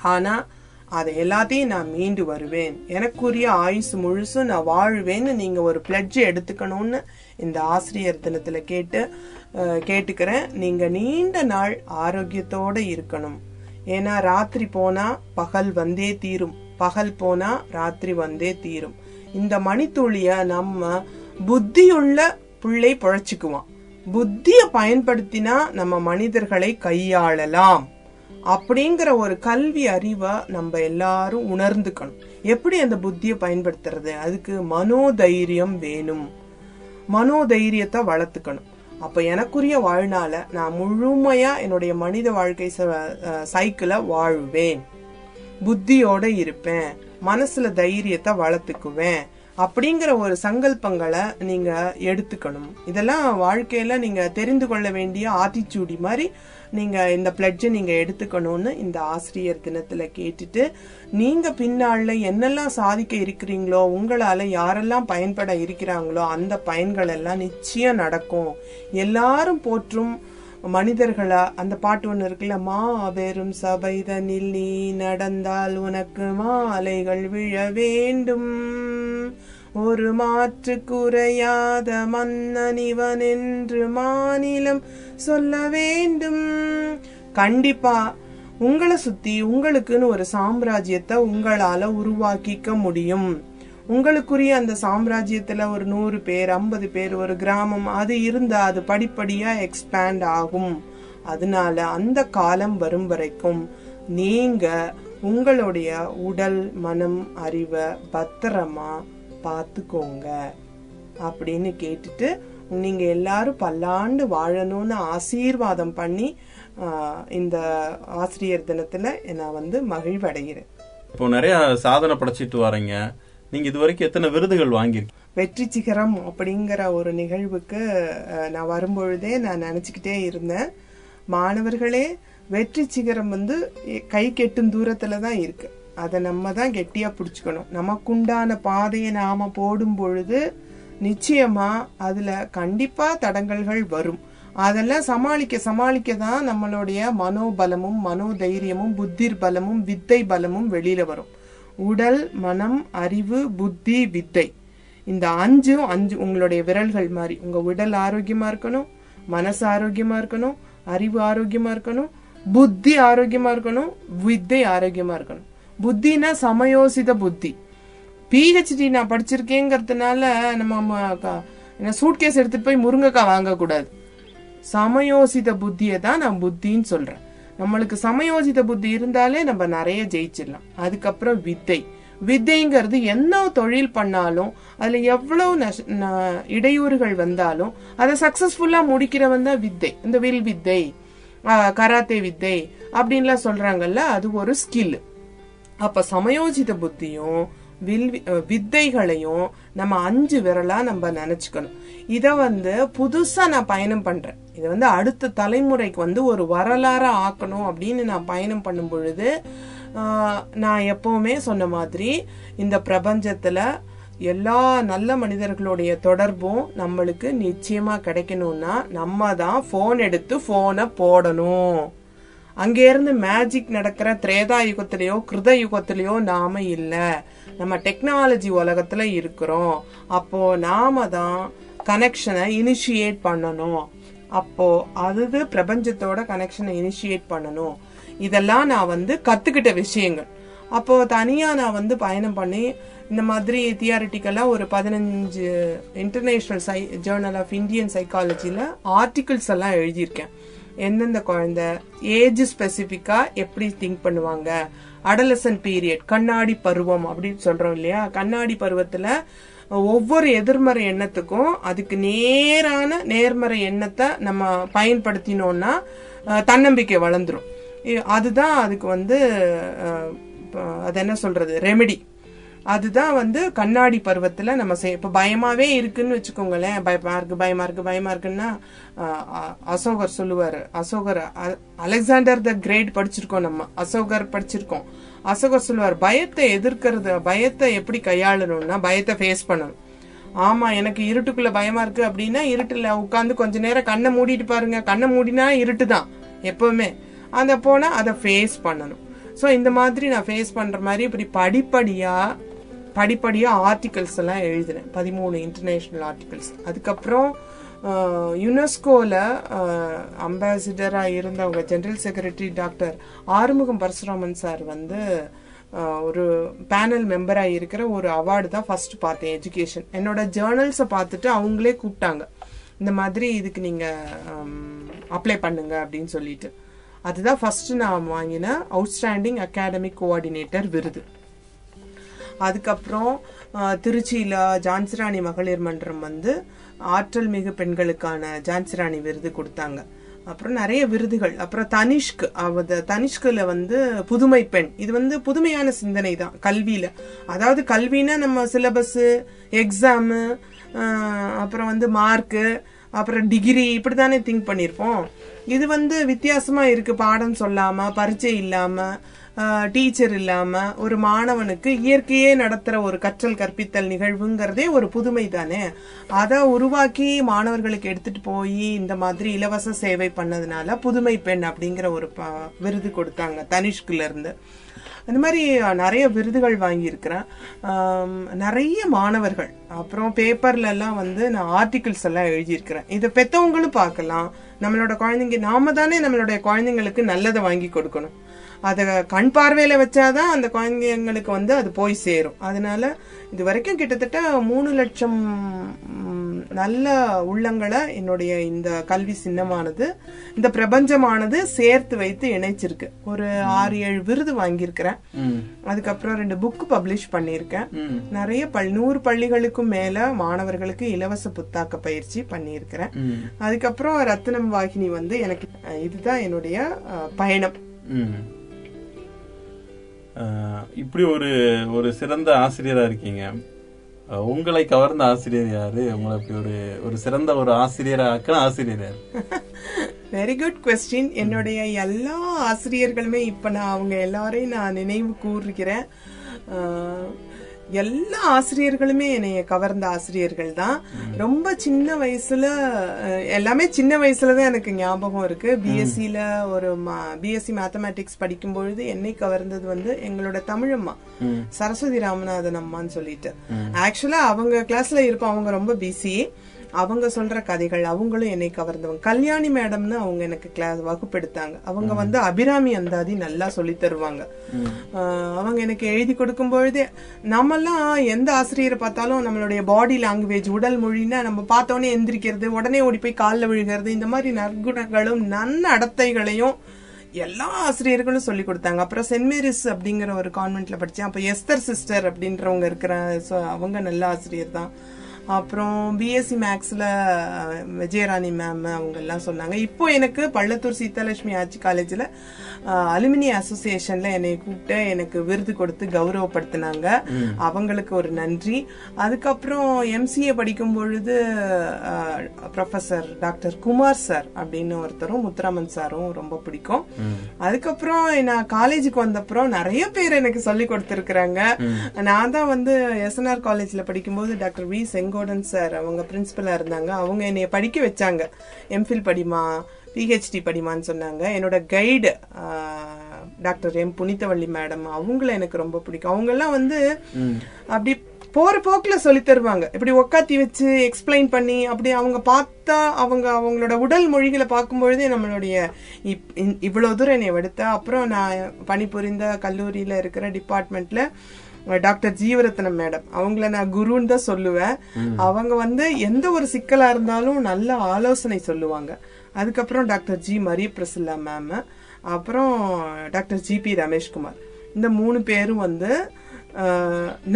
ஆனா அதை எல்லாத்தையும் நான் மீண்டு வருவேன். எனக்குரிய ஆயுசு முழுசும் நான் வாழ்வேன்னு நீங்க ஒரு பிளட்ஜ் எடுத்துக்கணும்னு இந்த ஆசிரியர் தினத்துல கேட்டு கேட்டுக்கிறேன். நீங்க நீண்ட நாள் ஆரோக்கியத்தோட இருக்கணும். ஏன்னா ராத்திரி போனா பகல் வந்தே தீரும். பகல் போனா ராத்திரி வந்தே தீரும். இந்த மணித்துளிய நம்ம புத்தியுள்ள பிள்ளை புழைச்சிக்குவான். புத்திய பயன்படுத்தினா நம்ம மனிதர்களை கையாளலாம். அப்படிங்கிற ஒரு கல்வி அறிவை நம்ம எல்லாரும் உணர்ந்துக்கணும். எப்படி அந்த புத்தியை பயன்படுத்துறது? அதுக்கு மனோதைரியம் வேணும். மனோதைரியத்தை வளர்த்துக்கணும். அப்ப எனக்குரிய வாழ்நாள நான் முழுமையா என்னுடைய மனித வாழ்க்கை சைக்கிளை வாழ்வேன். புத்தியோட இருப்பேன். மனசுல தைரியத்தை வளர்த்துக்குவேன். அப்படிங்கிற ஒரு சங்கல்பங்களை நீங்க எடுத்துக்கணும். இதெல்லாம் வாழ்க்கையில நீங்க தெரிந்து கொள்ள வேண்டிய ஆத்திச்சூடி மாதிரி நீங்கள் இந்த பிளட்ஜை நீங்கள் எடுத்துக்கணும்னு இந்த ஆசிரியர் தினத்தில் கேட்டுட்டு நீங்கள் பின்னாளில் என்னெல்லாம் சாதிக்க இருக்கிறீங்களோ உங்களால் யாரெல்லாம் பயன்பட இருக்கிறாங்களோ அந்த பயன்கள் எல்லாம் நிச்சயம் நடக்கும். எல்லாரும் போற்றும் மனிதர்களா அந்த பாட்டு ஒன்று இருக்குல்ல மாபெரும் சபைதனில் நீ நடந்தால் உனக்கு மாலைகள் விழ வேண்டும். ஒரு மாற்று குறையாத மன்னனிவன் என்று மாநிலம் சொல்ல வேண்டும். கண்டிப்பா உங்களை சுத்தி உங்களுக்குன்னு ஒரு சாம்ராஜ்யத்தை உங்களால உருவாக்கிக்க முடியும். உங்களுக்குரிய அந்த சாம்ராஜ்யத்துல ஒரு நூறு பேர் ஐம்பது பேர் ஒரு கிராமம் அது இருந்தா அது படிப்படியா எக்ஸ்பேண்ட் ஆகும். அதனால அந்த காலம் வரும் வரைக்கும் நீங்க உங்களுடைய உடல் மனம் அறிவை பத்திரமா பார்த்துக்கோங்க அப்படின்னு கேட்டுட்டு நீங்க எல்லாரும் பல்லாண்டு வாழணும்னு ஆசீர்வாதம் பண்ணி இந்த ஆசிரியர் தினத்துல நான் வந்து மகிழ்வடைகிறேன். இப்போ நிறைய சாதனை படைச்சிட்டு வரீங்க. நீங்க இது வரைக்கும் எத்தனை விருதுகள் வாங்கியிருக்கீங்க? வெற்றி சிகரம் அப்படிங்கிற ஒரு நிகழ்வுக்கு நான் வரும்பொழுதே நான் நினைச்சுக்கிட்டே இருந்தேன். மாணவர்களே வெற்றி சிகரம் வந்து கை கெட்டும் தூரத்துல தான் இருக்கு. அதை நம்ம தான் கெட்டியாக பிடிச்சிக்கணும். நமக்குண்டான பாதையை நாம் போடும் பொழுது நிச்சயமாக அதில் கண்டிப்பாக தடங்கல்கள் வரும். அதெல்லாம் சமாளிக்க சமாளிக்க தான் நம்மளுடைய மனோபலமும் மனோதைரியமும் புத்திர் பலமும் வித்தை பலமும் வெளியில் வரும். உடல் மனம் அறிவு புத்தி வித்தை. இந்த அஞ்சும் அஞ்சு உங்களுடைய விரல்கள் மாதிரி உங்கள் உடல் ஆரோக்கியமாக இருக்கணும் மனசு ஆரோக்கியமாக இருக்கணும் அறிவு ஆரோக்கியமாக இருக்கணும் புத்தி ஆரோக்கியமாக இருக்கணும் வித்தை ஆரோக்கியமாக இருக்கணும். புத்தினா சமயோசித புத்தி. பிஹெச்டி நான் படிச்சிருக்கேங்கிறதுனால நம்ம என்ன சூட்கேஸ் எடுத்துட்டு போய் முருங்கைக்காய் வாங்கக்கூடாது. சமயோசித புத்தியை தான் நான் புத்தின்னு சொல்றேன். நம்மளுக்கு சமயோசித புத்தி இருந்தாலே நம்ம நிறைய ஜெயிச்சிடலாம். அதுக்கப்புறம் வித்தை. வித்தைங்கிறது என்ன தொழில் பண்ணாலும் அதுல எவ்வளவு நஷ்- இடையூறுகள் வந்தாலும் அதை சக்சஸ்ஃபுல்லா முடிக்கிறவன் தான் வித்தை. இந்த வில் வித்தை கராத்தே வித்தை அப்படின்லாம் சொல்றாங்கல்ல அது ஒரு ஸ்கில் அப்ப சமயோஜித புத்தியும் வில் வித்தைகளையும் நம்ம அஞ்சு விரலா நம்ம நினைச்சுக்கணும். இத வந்து புதுசா நான் பயணம் பண்றேன். இதை வந்து அடுத்த தலைமுறைக்கு வந்து ஒரு வரலாற ஆக்கணும் அப்படின்னு நான் பயணம் பண்ணும் பொழுது நான் எப்பவுமே சொன்ன மாதிரி இந்த பிரபஞ்சத்துல எல்லா நல்ல மனிதர்களுடைய தொடர்பும் நம்மளுக்கு நிச்சயமா கிடைக்கணும்னா நம்ம தான் போன் எடுத்து போனை போடணும். அங்கேருந்து மேஜிக் நடக்கிற திரேதா யுகத்திலேயோ கிருத யுகத்திலேயோ நாம இல்லை. நம்ம டெக்னாலஜி உலகத்துல இருக்கிறோம். அப்போ நாம தான் கனெக்ஷனை இனிஷியேட் பண்ணணும். அப்போ அது பிரபஞ்சத்தோட கனெக்ஷனை இனிஷியேட் பண்ணணும். இதெல்லாம் நான் வந்து கத்துக்கிட்ட விஷயங்கள். அப்போ தனியா நான் வந்து பயணம் பண்ணி இந்த மாதிரி தியாரிட்டிக்கலா ஒரு பதினஞ்சு இன்டர்நேஷனல் சை ஜேர்னல் ஆஃப் இந்தியன் சைக்காலஜியில ஆர்டிகிள்ஸ் எல்லாம் எழுதியிருக்கேன். எந்தெந்த குழந்தை ஏஜ் ஸ்பெசிபிக்கா எப்படி திங்க் பண்ணுவாங்க? அடலசன் பீரியட் கண்ணாடி பருவம் அப்படின்னு சொல்றோம் இல்லையா? கண்ணாடி பருவத்துல ஒவ்வொரு எதிர்மறை எண்ணத்துக்கும் அதுக்கு நேரான நேர்மறை எண்ணத்தை நம்ம பயன்படுத்தினோம்னா தன்னம்பிக்கை வளர்ந்துரும். அதுதான் அதுக்கு வந்து அது என்ன சொல்றது? ரெமெடி அதுதான் வந்து கண்ணாடி பருவத்தில் நம்ம செய் இப்போ பயமாகவே இருக்குன்னு வச்சுக்கோங்களேன். பயமா இருக்கு பயமா இருக்கு பயமா இருக்குன்னா அசோகர் சொல்லுவார். அசோகர் அலெக்சாண்டர் த கிரேட் படிச்சிருக்கோம் நம்ம. அசோகர் படிச்சிருக்கோம். அசோகர் சொல்லுவார் பயத்தை எதிர்க்கிறது பயத்தை எப்படி கையாளணும்னா பயத்தை ஃபேஸ் பண்ணணும். ஆமா எனக்கு இருட்டுக்குள்ள பயமா இருக்கு அப்படின்னா இருட்டுல உட்காந்து கொஞ்ச நேரம் கண்ணை மூடிட்டு பாருங்க. கண்ணை மூடினா இருட்டு தான் எப்பவுமே. அந்த போனா அதை ஃபேஸ் பண்ணணும். ஸோ இந்த மாதிரி நான் ஃபேஸ் பண்ணுற மாதிரி இப்படி படிப்படியாக படிப்படியாக ஆர்டிகல்ஸ் எல்லாம் எழுதினேன் பதிமூணு இன்டர்நேஷ்னல் ஆர்டிகல்ஸ் அதுக்கப்புறம் யுனெஸ்கோவில் அம்பாசிடராக இருந்தவங்க general secretary doctor Arumugam Parasuraman sir வந்து ஒரு பேனல் மெம்பராக இருக்கிற ஒரு அவார்டு தான் ஃபர்ஸ்ட் பார்த்தேன் எஜுகேஷன் என்னோட ஜேர்னல்ஸை பார்த்துட்டு அவங்களே கூப்பிட்டாங்க. இந்த மாதிரி இதுக்கு நீங்கள் அப்ளை பண்ணுங்க அப்படின்னு சொல்லிட்டு. அதுதான் ஃபஸ்ட்டு நான் வாங்கின அவுட்ஸ்டாண்டிங் அகாடமிக் கோஆர்டினேட்டர் விருது. அதுக்கப்புறம் திருச்சியில் ஜான்சிராணி மகளிர் மன்றம் வந்து ஆற்றல் மிகு பெண்களுக்கான ஜான்சிராணி விருது கொடுத்தாங்க. அப்புறம் நிறைய விருதுகள். அப்புறம் தனிஷ்க் அவத தனிஷ்கில் வந்து புதுமை பெண். இது வந்து புதுமையான சிந்தனை தான் கல்வியில். அதாவது கல்வினா நம்ம சிலபஸ்ஸு எக்ஸாமு அப்புறம் வந்து மார்க்கு அப்புறம் டிகிரி இப்படி தானே திங்க் பண்ணியிருப்போம். இது வந்து வித்தியாசமாக இருக்குது பாடம் சொல்லாமல் பரீட்சை இல்லாமல் டீச்சர் இல்லாம ஒரு மாணவனுக்கு இயற்கையே நடத்துற ஒரு கற்றல் கற்பித்தல் நிகழ்வுங்கிறதே ஒரு புதுமை தானே? அதை உருவாக்கி மாணவர்களுக்கு எடுத்துட்டு போய் இந்த மாதிரி இலவச சேவை பண்ணதுனால புதுமை பெண் அப்படிங்கிற ஒரு ப- விருது கொடுத்தாங்க தனிஷ்குல இருந்து அந்த மாதிரி நிறைய விருதுகள் வாங்கியிருக்கிறேன். நிறைய மாணவர்கள் அப்புறம் பேப்பர்ல எல்லாம் வந்து நான் ஆர்டிகிள்ஸ் எல்லாம் எழுதியிருக்கிறேன். இதை பெற்றவங்களும் பார்க்கலாம். நம்மளோட குழந்தைங்க நாம தானே நம்மளுடைய குழந்தைங்களுக்கு நல்லதை வாங்கி கொடுக்கணும். அதை கண் பார்வையில வச்சாதான் அந்த குழந்தைங்களுக்கு வந்து அது போய் சேரும். அதனால இது வரைக்கும் கிட்டத்தட்ட மூணு லட்சம் நல்ல உள்ளங்களை என்னுடைய இந்த கல்வி சின்னமானது இந்த பிரபஞ்சமானது சேர்த்து வைத்து இணைச்சிருக்கு. ஒரு ஆறு ஏழு விருது வாங்கியிருக்கிறேன். அதுக்கப்புறம் ரெண்டு புக் பப்ளிஷ் பண்ணியிருக்கேன். நிறைய பல் நூறு பள்ளிகளுக்கும் மேல மாணவர்களுக்கு இலவச புத்தாக்க பயிற்சி பண்ணியிருக்கிறேன். அதுக்கப்புறம் ரத்னம் வாகினி வந்து எனக்கு இதுதான் என்னுடைய பயணம். இப்படி ஒரு ஒரு சிறந்த ஆசிரியரா இருக்கீங்க. உங்களை கவர்ந்த ஆசிரியர் யாரு? உங்களை ஒரு ஒரு சிறந்த ஒரு ஆசிரியரா ஆக்கின ஆசிரியர் யாரு? வெரி குட் கொஸ்டின் என்னுடைய எல்லா ஆசிரியர்களுமே இப்போ நான் அவங்க எல்லாரையும் நான் நினைவு கூறுகிறேன் எல்லா ஆசிரியர்களுமே என்னைய கவர்ந்த ஆசிரியர்கள் தான் ரொம்ப சின்ன வயசுல எல்லாமே சின்ன வயசுல தான் எனக்கு ஞாபகம் இருக்கு. பிஎஸ்சில ஒரு பிஎஸ்சி மேத்தமேட்டிக்ஸ் படிக்கும் பொழுது என்னை கவர்ந்தது வந்து எங்களோட தமிழம்மா. சரஸ்வதி ராமநாதன் அம்மான்னு சொல்லிட்டு. ஆக்சுவலா அவங்க கிளாஸ்ல இருப்போம் அவங்க ரொம்ப பிஸி அவங்க சொல்ற கதைகள் அவங்களும் என்னை கவர்ந்தவங்க. கல்யாணி மேடம்னு அவங்க எனக்கு கிளாஸ் வகுப்பெடுத்தாங்க. அவங்க வந்து அபிராமி அந்தாதி நல்லா சொல்லி தருவாங்க. அவங்க எனக்கு எழுதி கொடுக்கும் பொழுதே நம்மெல்லாம் எந்த ஆசிரியரை பார்த்தாலும் நம்மளுடைய பாடி லாங்குவேஜ் உடல் மொழின்னா நம்ம பார்த்தோன்னே எந்திரிக்கிறது உடனே ஓடி போய் காலில் விழுகிறது இந்த மாதிரி நற்குணங்களும் நன்னடத்தைகளையும் எல்லா ஆசிரியர்களும் சொல்லி கொடுத்தாங்க. அப்புறம் சென்ட் மேரிஸ் அப்படிங்கிற ஒரு கான்வென்ட்ல படிச்சேன். அப்ப எஸ்தர் சிஸ்டர் அப்படின்றவங்க இருக்கிற அவங்க நல்ல ஆசிரியர் தான். அப்புறம் பிஎஸ்சி மேக்ஸ்ல விஜயராணி மேம் அவங்க எல்லாம் சொன்னாங்க. இப்போ எனக்கு பள்ளத்தூர் சீதாலட்சுமி ஆட்சி காலேஜ்ல அலுமினி அசோசியேஷன்ல என்னை கூப்பிட்டு எனக்கு விருது கொடுத்து கௌரவப்படுத்தினாங்க. அவங்களுக்கு ஒரு நன்றி. அதுக்கப்புறம் எம்சிஏ படிக்கும் பொழுது ப்ரொஃபசர் டாக்டர் குமார் சார் அப்படின்னு ஒருத்தரும் முத்துராமன் சாரும் ரொம்ப பிடிக்கும். அதுக்கப்புறம் நான் காலேஜுக்கு வந்தப்புறம் நிறைய பேர் எனக்கு சொல்லி கொடுத்திருக்கிறாங்க. நான் தான் வந்து எஸ்என்ஆர் காலேஜ்ல படிக்கும்போது டாக்டர் வி செங்கோடன் சார் அவங்க பிரின்சிபலா இருந்தாங்க. அவங்க என்னைய படிக்க வச்சாங்க. எம்ஃபில் படிமா பிஹெச்டி படிமான்னு சொன்னாங்க. என்னோட guide doctor M Punithavalli madam அவங்கள எனக்கு ரொம்ப பிடிக்கும். அவங்க எல்லாம் வந்து அப்படி போற போக்குல சொல்லி தருவாங்க. இப்படி உக்காத்தி வச்சு எக்ஸ்பிளைன் பண்ணி அப்படி அவங்க பார்த்தா அவங்க அவங்களோட உடல் மொழிகளை பார்க்கும்பொழுதே நம்மளுடைய இப்- இ- இவ்வளவு தூரம் என்னை எடுத்தா அப்புறம் நான் பணிபுரிந்த கல்லூரியில இருக்கிற டிபார்ட்மெண்ட்ல டாக்டர் ஜீவரத்னம் மேடம். அவங்கள நான் குருன்னு தான் சொல்லுவேன். அவங்க வந்து எந்த ஒரு சிக்கலா இருந்தாலும் நல்ல ஆலோசனை சொல்லுவாங்க. அதுக்கப்புறம் doctor G Maria Priscilla ma'am அப்புறம் டாக்டர் ஜி பி ரமேஷ்குமார். இந்த மூணு பேரும் வந்து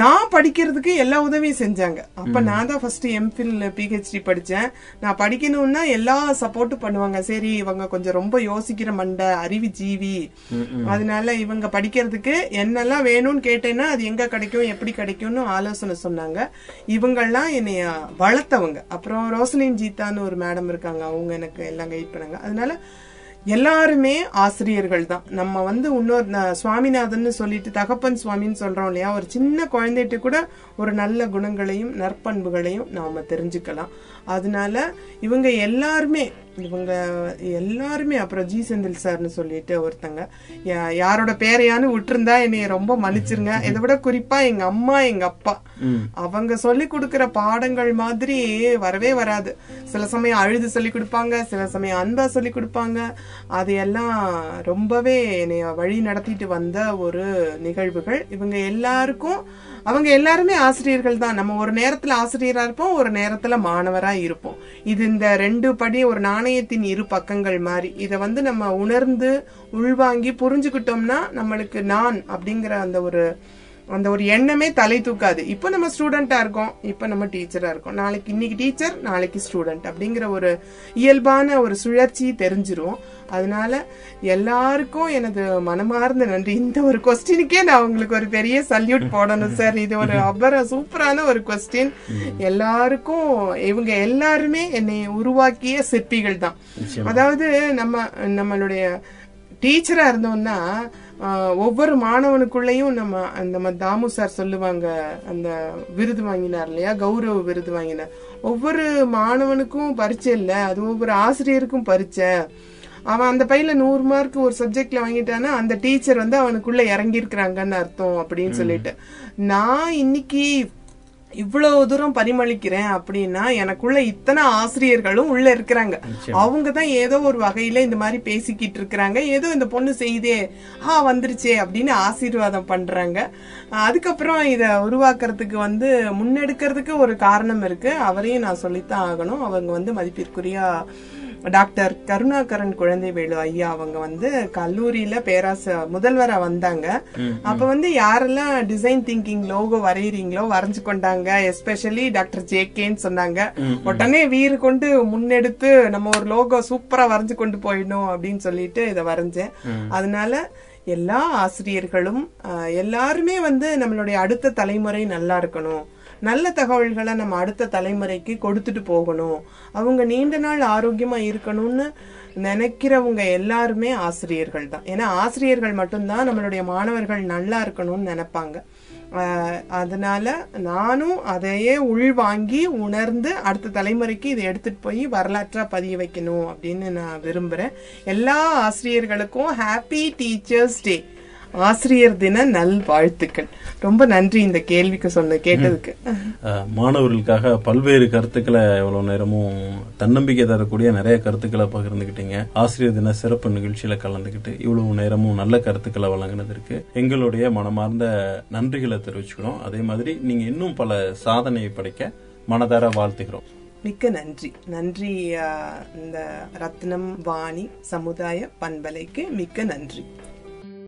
நான் படிக்கிறதுக்கு எல்லா உதவியும் செஞ்சாங்க. அப்ப நான் தான் ஃபர்ஸ்ட் எம்ஃபில் பிஹெச்டி படிச்சேன். நான் படிக்கணும்னா எல்லா சப்போர்ட்டும் பண்ணுவாங்க. சரி இவங்க கொஞ்சம் ரொம்ப யோசிக்கிற மண்டை அறிவு ஜீவி. அதனால இவங்க படிக்கிறதுக்கு என்னெல்லாம் வேணும்னு கேட்டேன்னா அது எங்க கிடைக்கும் எப்படி கிடைக்கும்னு ஆலோசனை சொன்னாங்க. இவங்கெல்லாம் என்னைய வளர்த்தவங்க. அப்புறம் ரோசலின் ஜீத்தான்னு ஒரு மேடம் இருக்காங்க. அவங்க எனக்கு எல்லாம் கைட் பண்ணாங்க. அதனால எல்லாருமே ஆசிரியர்கள் தான் நம்ம வந்து இன்னொரு ந- சுவாமிநாதன் சொல்லிட்டு தகப்பன் சுவாமின்னு சொல்றோம் இல்லையா? ஒரு சின்ன குழந்தைகிட்ட கூட ஒரு நல்ல குணங்களையும் நற்பண்புகளையும் நாம தெரிஞ்சுக்கலாம். அதனால இவங்க எல்லாருமே இவங்க எல்லாருமே அப்புறம் ஜி செந்தில் சார்னு சொல்லிட்டு ஒருத்தங்க. யாரோட பேரையானு விட்டுருந்தா என்னைய ரொம்ப மன்னிச்சிருங்க. இதை விட குறிப்பா எங்க அம்மா எங்க அப்பா. அவங்க சொல்லி கொடுக்கிற பாடங்கள் மாதிரி வரவே வராது. சில சமயம் அழுது சொல்லி கொடுப்பாங்க சில சமயம் அன்பா சொல்லி கொடுப்பாங்க. அது எல்லாம் ரொம்பவே என்னைய வழி நடத்திட்டு வந்த ஒரு நிகழ்வுகள். இவங்க எல்லாருக்கும் அவங்க எல்லாருமே ஆசிரியர்கள் தான். நம்ம ஒரு நேரத்துல ஆசிரியரா இருப்போம் ஒரு நேரத்துல மாணவரா இருப்போம். இது இந்த ரெண்டு படி ஒரு நாணயத்தின் இரு பக்கங்கள் மாதிரி இதை வந்து நம்ம உணர்ந்து உள்வாங்கி புரிஞ்சுக்கிட்டோம்னா நம்மளுக்கு நான் அப்படிங்கிற அந்த ஒரு அந்த ஒரு எண்ணமே தலை தூக்காது. இப்போ நம்ம ஸ்டூடெண்டா இருக்கோம். இப்போ நம்ம டீச்சரா இருக்கோம். நாளைக்கு இன்னைக்கு டீச்சர் நாளைக்கு ஸ்டூடெண்ட் அப்படிங்கிற ஒரு இயல்பான ஒரு சுழற்சி தெரிஞ்சிரும். அதனால எல்லாருக்கும் எனது மனமார்ந்த நன்றி. இந்த ஒரு கொஸ்டினுக்கே நான் உங்களுக்கு ஒரு பெரிய சல்யூட் போடணும் சார் இது ஒரு [LAUGHS] அபர சூப்பரான ஒரு கொஸ்டின் எல்லாருக்கும் இவங்க எல்லாருமே என்னை உருவாக்கிய சிற்பிகள் தான் அதாவது நம்ம நம்மளுடைய டீச்சரா இருந்தோம்னா ஒவ்வொரு மாணவனுக்குள்ளேயும் நம்ம நம்ம தாமு சார் சொல்லுவாங்க அந்த விருது வாங்கினார் இல்லையா? கௌரவ விருது வாங்கினார். ஒவ்வொரு மாணவனுக்கும் பரீட்சை இல்ல. அது ஒவ்வொரு ஆசிரியருக்கும் பரீட்சை அவன் அந்த பையில நூறு மார்க் ஒரு சப்ஜெக்ட்ல வாங்கிட்டானா அந்த டீச்சர் வந்து அவனுக்குள்ள இறங்கி இருக்கிறாங்கன்னு அர்த்தம் அப்படின்னு சொல்லிட்டு. நான் இன்னைக்கு இவ்வளவு தூரம் பரிமளிக்கிறேன் அப்படின்னா எனக்குள்ள இத்தனை ஆசிரியர்களும் உள்ள இருக்கிறாங்க. அவங்க தான் ஏதோ ஒரு வகையில இந்த மாதிரி பேசிக்கிட்டு இருக்கிறாங்க. ஏதோ இந்த பொண்ணு செய்தே ஆ வந்துருச்சே அப்படின்னு ஆசீர்வாதம் பண்றாங்க. அதுக்கப்புறம் இத உருவாக்குறதுக்கு வந்து முன்னெடுக்கிறதுக்கு ஒரு காரணம் இருக்கு. அவரையும் நான் சொல்லித்தான் ஆகணும். அவங்க வந்து மதிப்பிற்குரிய டாக்டர் கருணாகரன் குழந்தைவேலு ஐயா அவங்க வந்து கல்லூரியில பேராச முதல்வரா வந்தாங்க. அப்ப வந்து யாரெல்லாம் டிசைன் திங்கிங் லோகோ வரையறீங்களோ வரைஞ்சு கொண்டாங்க எஸ்பெஷலி டாக்டர் ஜேகேன்னு சொன்னாங்க. உடனே வீறு கொண்டு முன்னெடுத்து நம்ம ஒரு லோகோ சூப்பரா வரைஞ்சு கொண்டு போயிடணும் அப்படின்னு சொல்லிட்டு இதை வரைஞ்சேன். அதனால எல்லா ஆசிரியர்களும் எல்லாருமே வந்து நம்மளுடைய அடுத்த தலைமுறை நல்லா இருக்கணும். நல்ல தகவல்களை நம்ம அடுத்த தலைமுறைக்கு கொடுத்துட்டு போகணும். அவங்க நீண்ட நாள் ஆரோக்கியமா இருக்கணும்னு நினைக்கிறவங்க எல்லாருமே ஆசிரியர்கள் தான். ஏன்னா ஆசிரியர்கள் மட்டும்தான் நம்மளுடைய மாணவர்கள் நல்லா இருக்கணும்னு நினைப்பாங்க. அதனால நானும் அதையே உள்வாங்கி உணர்ந்து அடுத்த தலைமுறைக்கு இதை எடுத்துட்டு போய் வரலாற்றா பதிய வைக்கணும் அப்படின்னு நான் விரும்புறேன். எல்லா ஆசிரியர்களுக்கும் ஹாப்பி டீச்சர்ஸ் டே ஆசிரியர் தின நல் வாழ்த்துக்கள் ரொம்ப நன்றி இந்த கேள்விக்கு சொன்ன கேட்டதுக்கு. மாணவர்களுக்காக பல்வேறு கருத்துக்களை இவ்வளவு நேரமும் தன்னம்பிக்கை தரக்கூடிய நிறைய கருத்துக்களை பகிர்ந்துக்கிட்டீங்க ஆசிரியர் தின சிறப்பு நிகழ்ச்சியில கலந்துக்கிட்டு இவ்வளவு நேரமும் நல்ல கருத்துக்களை வழங்கினதற்கு எங்களுடைய மனமார்ந்த நன்றிகளை தெரிவிச்சுக்கிறோம். அதே மாதிரி நீங்க இன்னும் பல சாதனையை படைக்க மனதார வாழ்த்துகிறோம். மிக்க நன்றி. நன்றி இந்த ரத்னம் வாணி சமுதாய பண்பலைக்கு மிக்க நன்றி.